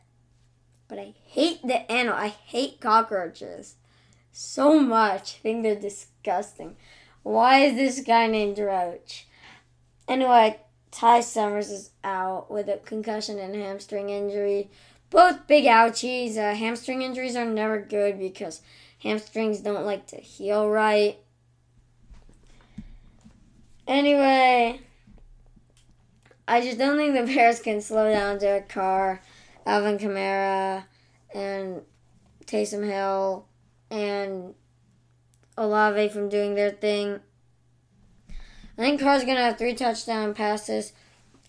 But I hate the animal. I hate cockroaches so much. I think they're disgusting. Why is this guy named Roach? Anyway, Ty Summers is out with a concussion and hamstring injury. Both big ouchies. Uh, hamstring injuries are never good because hamstrings don't like to heal right. Anyway, I just don't think the Bears can slow down Derek Carr, Alvin Kamara, and Taysom Hill, and Olave from doing their thing. I think Carr's going to have three touchdown passes.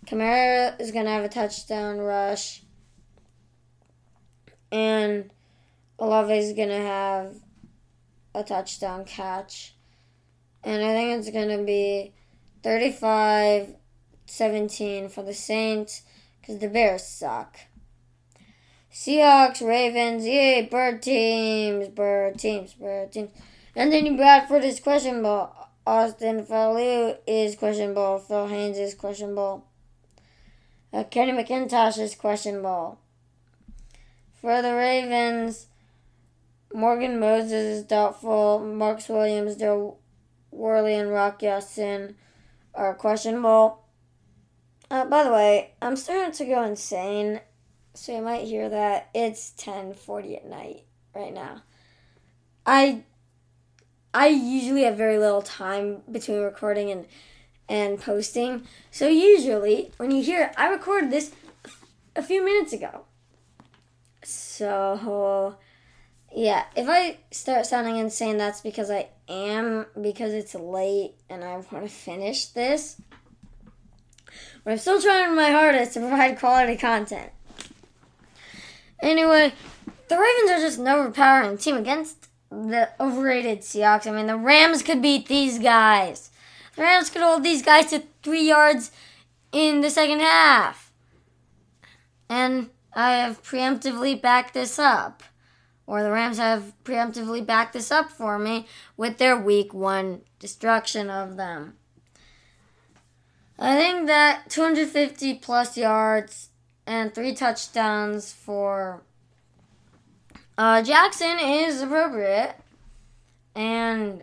Kamara is going to have a touchdown rush. And Olave is going to have a touchdown catch. And I think it's going to be 35 17 for the Saints because the Bears suck. Seahawks, Ravens, yay, bird teams, bird teams, bird teams. Anthony Bradford is questionable. Austin Faoliu is questionable. Phil Haynes is questionable. Uh, Kenny McIntosh is questionable. For the Ravens, Morgan Moses is doubtful. Marcus Williams, Joe Worley, and Rock Ya-Sin are questionable. Uh, by the way, I'm starting to go insane, so you might hear that. It's 10:40 at night right now. I I usually have very little time between recording and and posting. So usually when you hear it, I recorded this a few minutes ago. So yeah, if I start sounding insane, that's because I am because it's late and I want to finish this. But I'm still trying my hardest to provide quality content. Anyway, the Ravens are just an overpowering team against the overrated Seahawks. I mean, the Rams could beat these guys. The Rams could hold these guys to three yards in the second half. And I have preemptively backed this up. Or the Rams have preemptively backed this up for me with their week one destruction of them. I think that 250 plus yards and three touchdowns for uh, Jackson is appropriate, and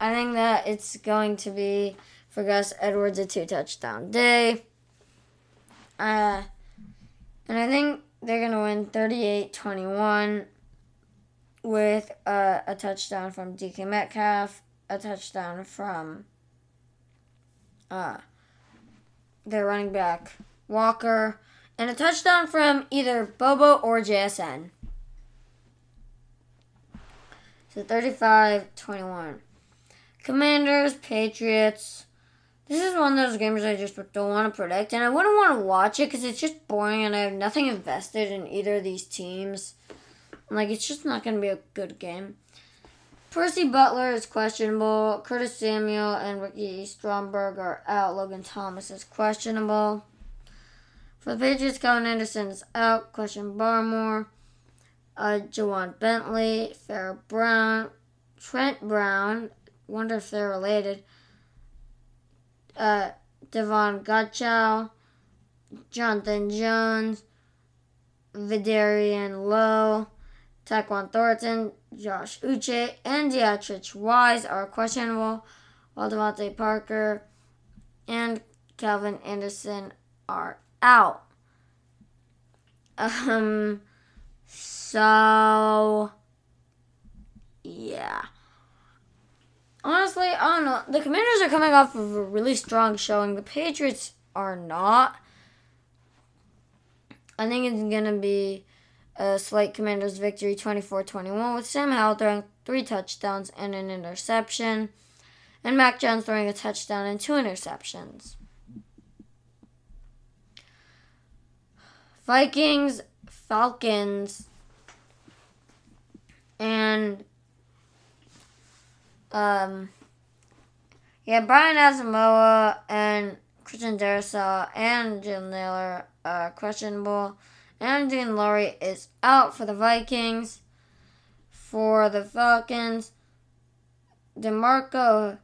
I think that it's going to be for Gus Edwards a two touchdown day. Uh, and I think they're going to win 38 21 with uh, a touchdown from DK Metcalf, a touchdown from uh, their running back Walker, and a touchdown from either Bobo or JSN. So 35 21. Commanders, Patriots. This is one of those games I just don't want to predict, and I wouldn't want to watch it because it's just boring, and I have nothing invested in either of these teams. Like, it's just not going to be a good game. Percy Butler is questionable. Curtis Samuel and Ricky Stromberg are out. Logan Thomas is questionable. For the Patriots, Kevin Anderson is out. Christian Barmore uh, Ja'Whaun Bentley, Pharaoh Brown, Trent Brown, wonder if they're related, uh, Davon Godchaux, Jonathan Jones, Vederian Lowe, Tyquan Thornton, Josh Uche, and Deatrich Wise are questionable, while DeVante Parker and Calvin Anderson are out. Um, so, yeah. Honestly, I don't know. The Commanders are coming off of a really strong showing. The Patriots are not. I think it's going to be a slight Commanders victory 24 21 with Sam Howell throwing three touchdowns and an interception, and Mac Jones throwing a touchdown and two interceptions. Vikings, Falcons and um, yeah, Brian Asamoah and Christian Darrisaw and Jalen Nailor are questionable. And Dean Lowry is out for the Vikings. For the Falcons, DeMarco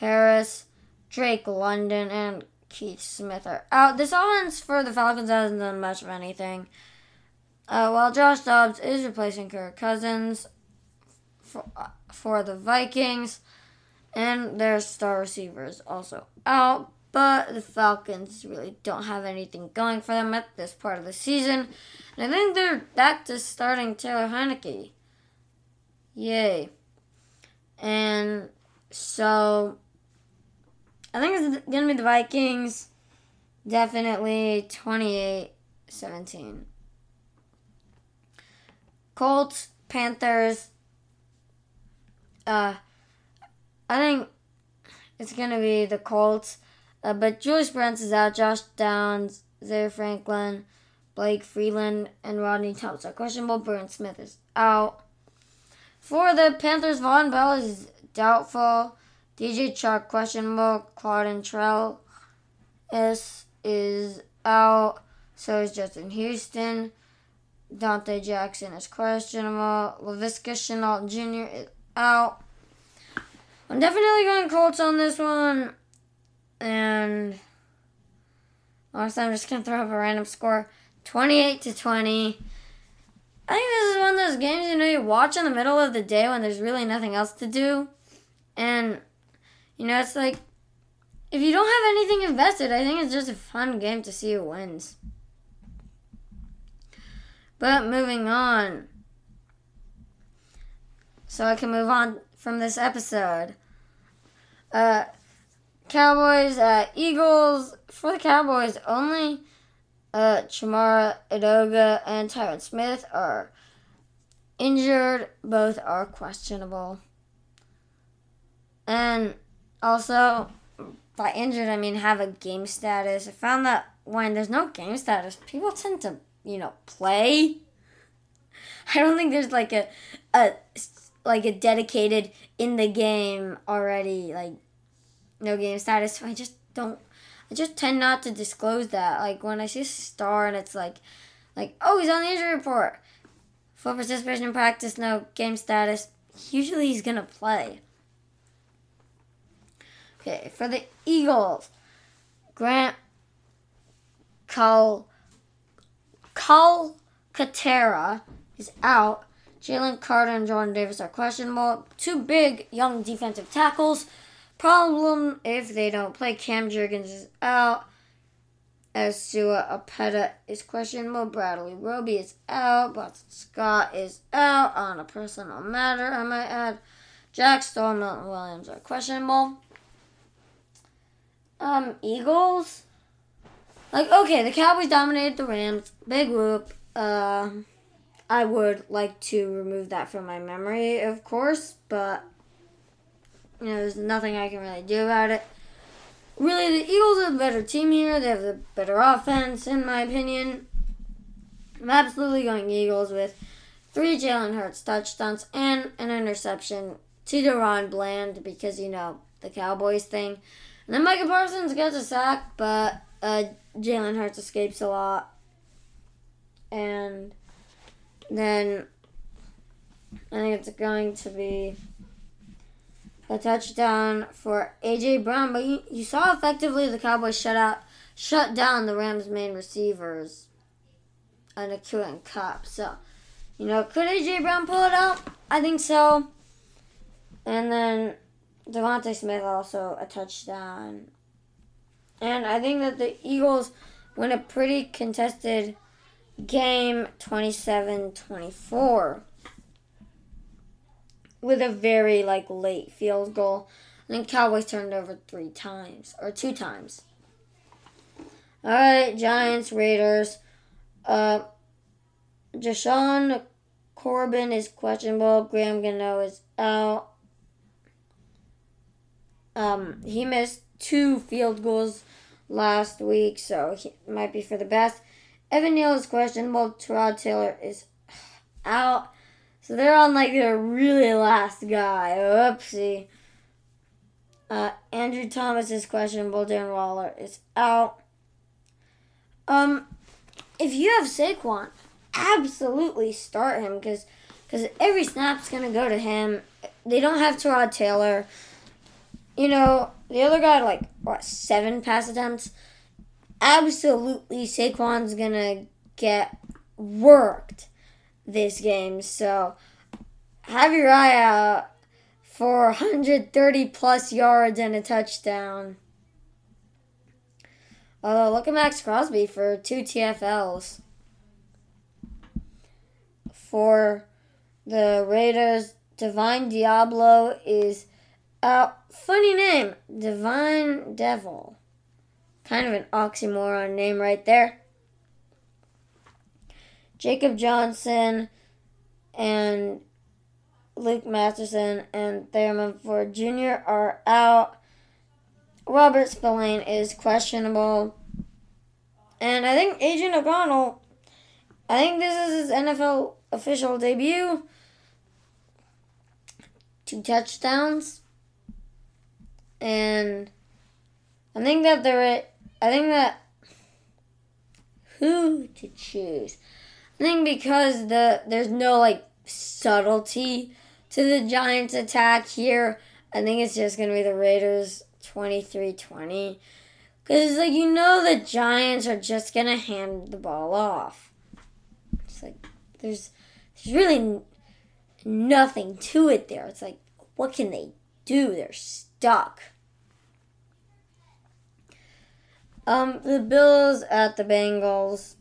Harris, Drake London, and Keith Smith are out. This offense for the Falcons hasn't done much of anything. Uh, while Josh Dobbs is replacing Kirk Cousins, for, for the Vikings, and their star receivers also out. But the Falcons really don't have anything going for them at this part of the season. And I think they're back to starting Taylor Heinicke. Yay. And so I think it's going to be the Vikings. Definitely 28 17. Colts, Panthers. Uh, I think it's going to be the Colts. Uh, but Julius Brents is out. Josh Downs, Zaire Franklin, Blake Freeland, and Rodney Thompson are questionable. Burton Smith is out. For the Panthers, Vonn Bell is doubtful. DJ Chark questionable. Claude and Trell is is out. So is Justin Houston. Dante Jackson is questionable. Laviska Shenault Jr. is out. I'm definitely going Colts on this one. And honestly, I'm just to throw up a random score 28 to 20. I think this is one of those games you know you watch in the middle of the day when there's really nothing else to do. And, you know, it's like if you don't have anything invested, I think it's just a fun game to see who wins. But moving on. So I can move on from this episode. Uh, Cowboys, uh, Eagles. For the Cowboys, only uh, Chuma Edoga and Tyron Smith are injured. Both are questionable. And also, by injured, I mean have a game status. I found that when there's no game status, people tend to, you know, play. I don't think there's like a, a like a dedicated in the game already like no game status. I just don't. I just tend not to disclose that. Like when I see a star and it's like, like oh he's on the injury report, full participation in practice, no game status. Usually he's gonna play. Okay, for the Eagles, Grant Cal Calcaterra is out. Jalen Carter and Jordan Davis are questionable. Two big young defensive tackles. Problem if they don't play. Cam Jurgens is out. As Sua Opeta is questionable. Bradley Roby is out. Boston Scott is out on a personal matter, I might add. Jack Stoll and Milton Williams are questionable. Um, Eagles. Like, okay, the Cowboys dominated the Rams. Big whoop. Uh, I would like to remove that from my memory, of course, but you know, there's nothing I can really do about it. Really, the Eagles are the better team here. They have the better offense, in my opinion. I'm absolutely going Eagles with three Jalen Hurts touchdowns and an interception to DaRon Bland because, you know, the Cowboys thing. And then Micah Parsons gets a sack, but uh, Jalen Hurts escapes a lot. And then I think it's going to be a touchdown for AJ Brown. But you, you saw effectively the Cowboys shut out, shut down the Rams' main receivers, and Nacua and Kupp. So, you know, could AJ Brown pull it out? I think so. And then DeVonta Smith also a touchdown. And I think that the Eagles win a pretty contested game 27 24 with a very like late field goal. And then Cowboys turned over three times or two times. All right, Giants, Raiders. Uh, Jashaun Corbin is questionable. Graham Gano is out. Um, he missed two field goals last week, so he might be for the best. Evan Neal is questionable. Tyrod Taylor is out. So they're on like their really last guy. Oopsie. Uh, Andrew Thomas is questionable. Darren Waller is out. Um, if you have Saquon, absolutely start him because because every snap's gonna go to him. They don't have Tyrod Taylor. You know the other guy like what seven pass attempts. Absolutely, Saquon's gonna get worked this game. So have your eye out for 130 plus yards and a touchdown. Although, look at Maxx Crosby for two TFLs. For the Raiders, Divine Deablo is a funny name. Divine Devil. Kind of an oxymoron name right there. Jakob Johnson and Luke Masterson and Thurman Ford Jr. are out. Robert Spillane is questionable. And I think Aidan O'Connell, I think this is his NFL official debut. Two touchdowns. And I think that there I think that who to choose. I think because the there's no like subtlety to the Giants attack here. I think it's just to be the Raiders 23-20 cuz like you know the Giants are just to hand the ball off. It's like there's there's really nothing to it there. It's like what can they do? They're stuck. Um, the Bills at the Bengals.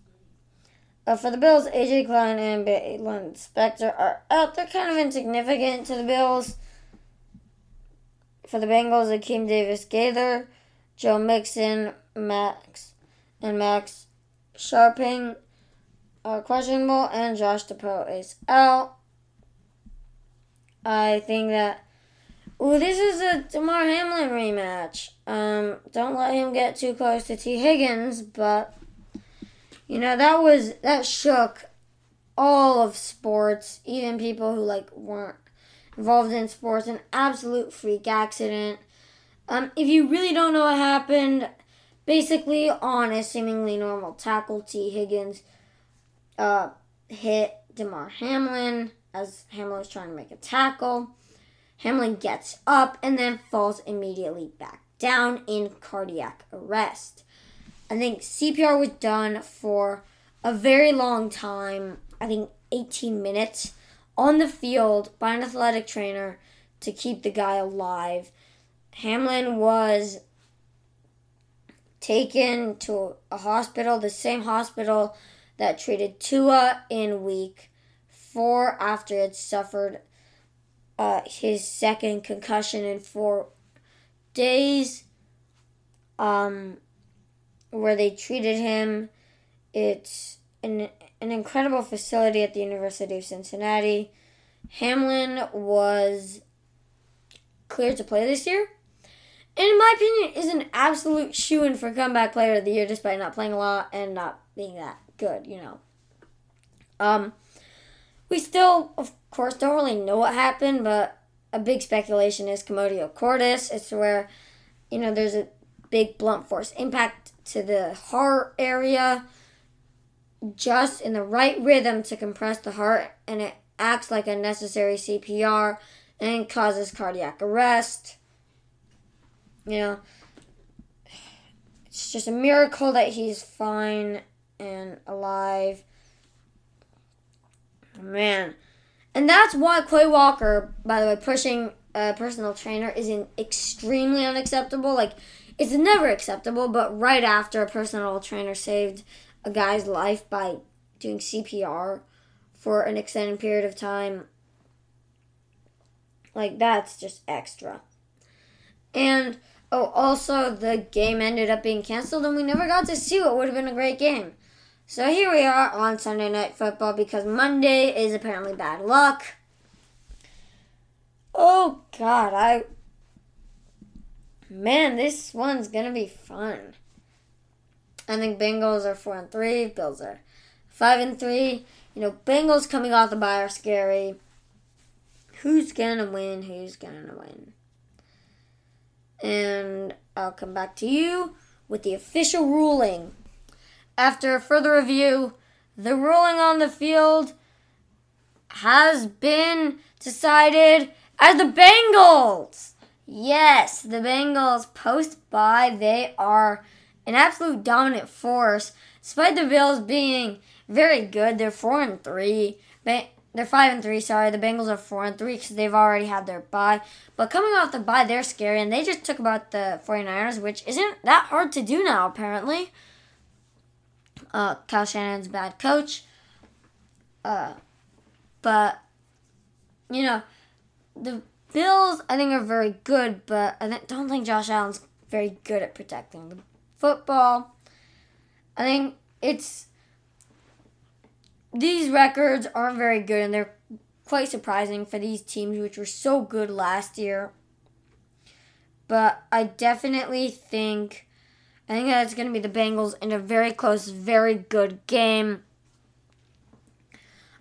Uh, for the Bills, AJ Klein and Baylon Spector are out. They're kind of insignificant to the Bills. For the Bengals, Akeem Davis Gaither, Joe Mixon, Max, and Max Scharping are questionable, and Josh DuBose is out. I think that Ooh, this is a Damar Hamlin rematch. Um, don't let him get too close to Tee Higgins, but you know that was that shook all of sports, even people who like weren't involved in sports. An absolute freak accident. Um, if you really don't know what happened, basically on a seemingly normal tackle, Tee Higgins uh, hit Damar Hamlin as Hamlin was trying to make a tackle. Hamlin gets up and then falls immediately back down in cardiac arrest. I think CPR was done for a very long time, I think 18 minutes, on the field by an athletic trainer to keep the guy alive. Hamlin was taken to a hospital, the same hospital that treated Tua in week four after it suffered uh, his second concussion in four days, um, where they treated him. It's an, an incredible facility at the University of Cincinnati. Hamlin was cleared to play this year. And in my opinion, is an absolute shoo in for comeback player of the year despite not playing a lot and not being that good, you know. Um, we still, of course, don't really know what happened, but a big speculation is commotio cordis. It's where, you know, there's a big blunt force impact to the heart area, just in the right rhythm to compress the heart, and it acts like a necessary CPR and causes cardiac arrest. You know, it's just a miracle that he's fine and alive. Man. And that's why Quay Walker, by the way, pushing a personal trainer is extremely unacceptable. Like, it's never acceptable, but right after a personal trainer saved a guy's life by doing CPR for an extended period of time, like, that's just extra. And, oh, also, the game ended up being canceled, and we never got to see what would have been a great game. So here we are on Sunday Night Football because Monday is apparently bad luck. Oh God, I. Man, this one's gonna be fun. I think Bengals are four and three. Bills are five and three. You know, Bengals coming off the bye are scary. Who's gonna win? Who's gonna win? And I'll come back to you with the official ruling. After further review, the ruling on the field has been decided as the Bengals. Yes, the Bengals post bye, they are an absolute dominant force. Despite the Bills being very good, they're four and three. they're five and three. Sorry, the Bengals are four and three because they've already had their bye. But coming off the bye, they're scary, and they just took about the 49ers, which isn't that hard to do now apparently. Uh, Kyle Shanahan's a bad coach. Uh, but you know, the Bills I think are very good, but I don't think Josh Allen's very good at protecting the football. I think it's these records aren't very good and they're quite surprising for these teams which were so good last year. But I definitely think I think that it's going to be the Bengals in a very close, very good game.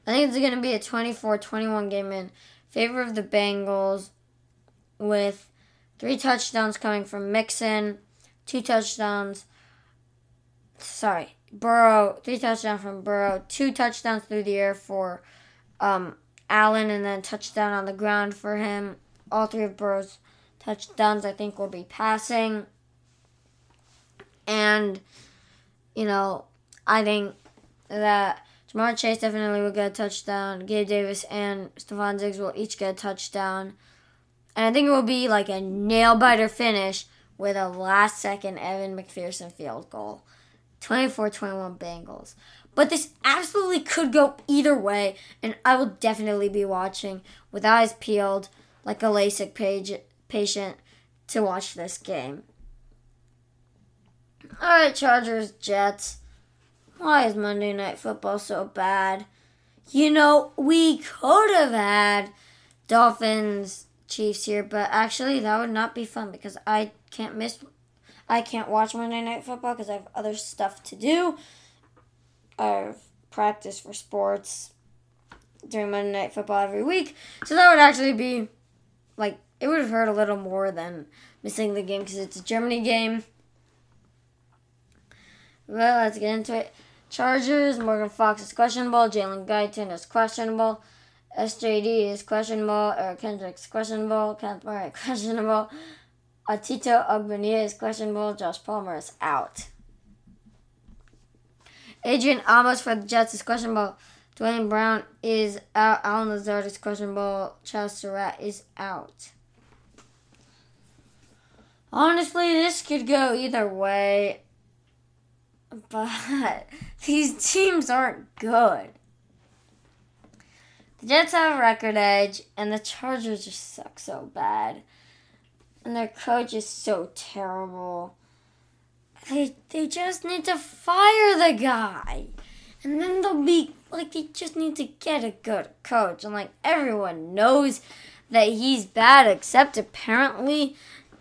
I think it's going to be a 24-21 game in favor of the Bengals with three touchdowns coming from Mixon, two touchdowns sorry, Burrow, three touchdowns from Burrow, two touchdowns through the air for um, Allen, and then touchdown on the ground for him. All three of Burrow's touchdowns, I think, will be passing. And, you know, I think that Ja'Marr Chase definitely will get a touchdown. Gabe Davis and Stefon Diggs will each get a touchdown. And I think it will be like a nail biter finish with a last second Evan McPherson field goal. 24 21 Bengals. But this absolutely could go either way, and I will definitely be watching with eyes peeled like a LASIK page, patient to watch this game. Alright, Chargers, Jets. Why is Monday Night Football so bad? You know, we could have had Dolphins, Chiefs here, but actually that would not be fun because I can't miss I can't watch Monday Night Football because I have other stuff to do. I have practice for sports during Monday Night Football every week. So that would actually be like it would have hurt a little more than missing the game because it's a Germany game. Well, let's get into it. Chargers, Morgan Fox is questionable. Jalen Guyton is questionable. SJD is questionable. Eric Kendricks questionable. Kenneth Murray is questionable. Otito Ogbonnia is questionable. Josh Palmer is out. Adrian Amos for the Jets is questionable. Duane Brown is out. Allen Lazard is questionable. Charles Surratt is out. Honestly, this could go either way. But these teams aren't good. The Jets have a record edge, and the Chargers just suck so bad and their coach is so terrible. They they just need to fire the guy. And then they'll be like they just need to get a good coach. And like everyone knows that he's bad except apparently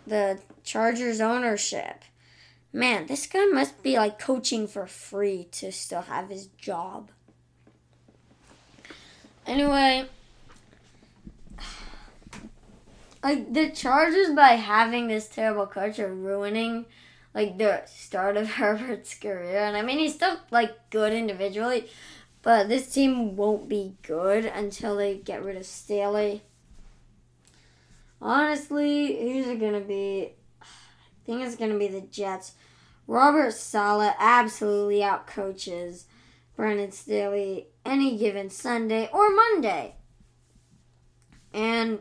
the Chargers ownership. Man, this guy must be like coaching for free to still have his job. Anyway, like the Chargers by having this terrible coach are ruining like the start of Herbert's career. And I mean he's still like good individually, but this team won't be good until they get rid of Staley. Honestly, who's it gonna be? I think it's gonna be the Jets. Robert Saleh absolutely outcoaches Brandon Staley any given Sunday or Monday. And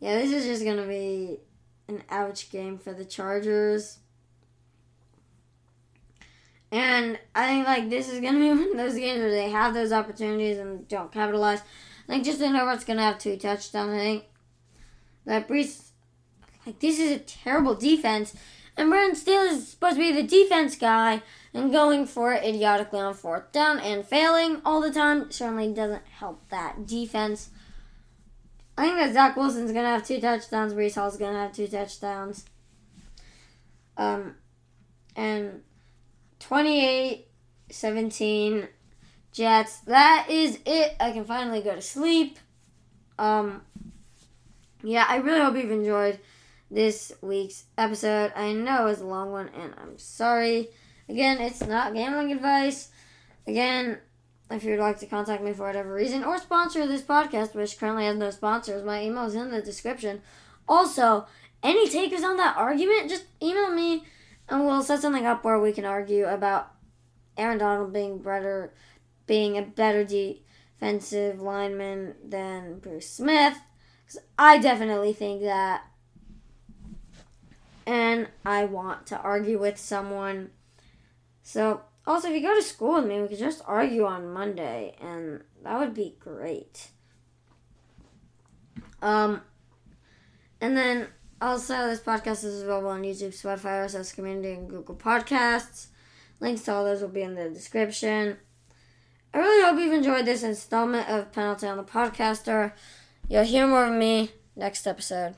yeah, this is just gonna be an ouch game for the Chargers. And I think like this is gonna be one of those games where they have those opportunities and don't capitalize. I think Justin Herbert's gonna have two touchdowns. I think that Breece, like this is a terrible defense, and Brandon Staley is supposed to be the defense guy, and going for it idiotically on fourth down and failing all the time certainly doesn't help that defense. I think that Zach Wilson's gonna have two touchdowns. Breece Hall's gonna have two touchdowns. Um, and 28-17 Jets. That is it. I can finally go to sleep. Um, yeah, I really hope you've enjoyed this week's episode. I know it was a long one, and I'm sorry. Again, it's not gambling advice. Again, if you'd like to contact me for whatever reason or sponsor this podcast, which currently has no sponsors, my email is in the description. Also, any takers on that argument, just email me and we'll set something up where we can argue about Aaron Donald being better, being a better defensive lineman than Bruce Smith. Because I definitely think that. And I want to argue with someone. So, also, if you go to school with me, we could just argue on Monday, and that would be great. Um, and then also, this podcast is available on YouTube, Spotify, RSS Community, and Google Podcasts. Links to all those will be in the description. I really hope you've enjoyed this installment of Penalty on the Podcaster. You'll hear more of me next episode.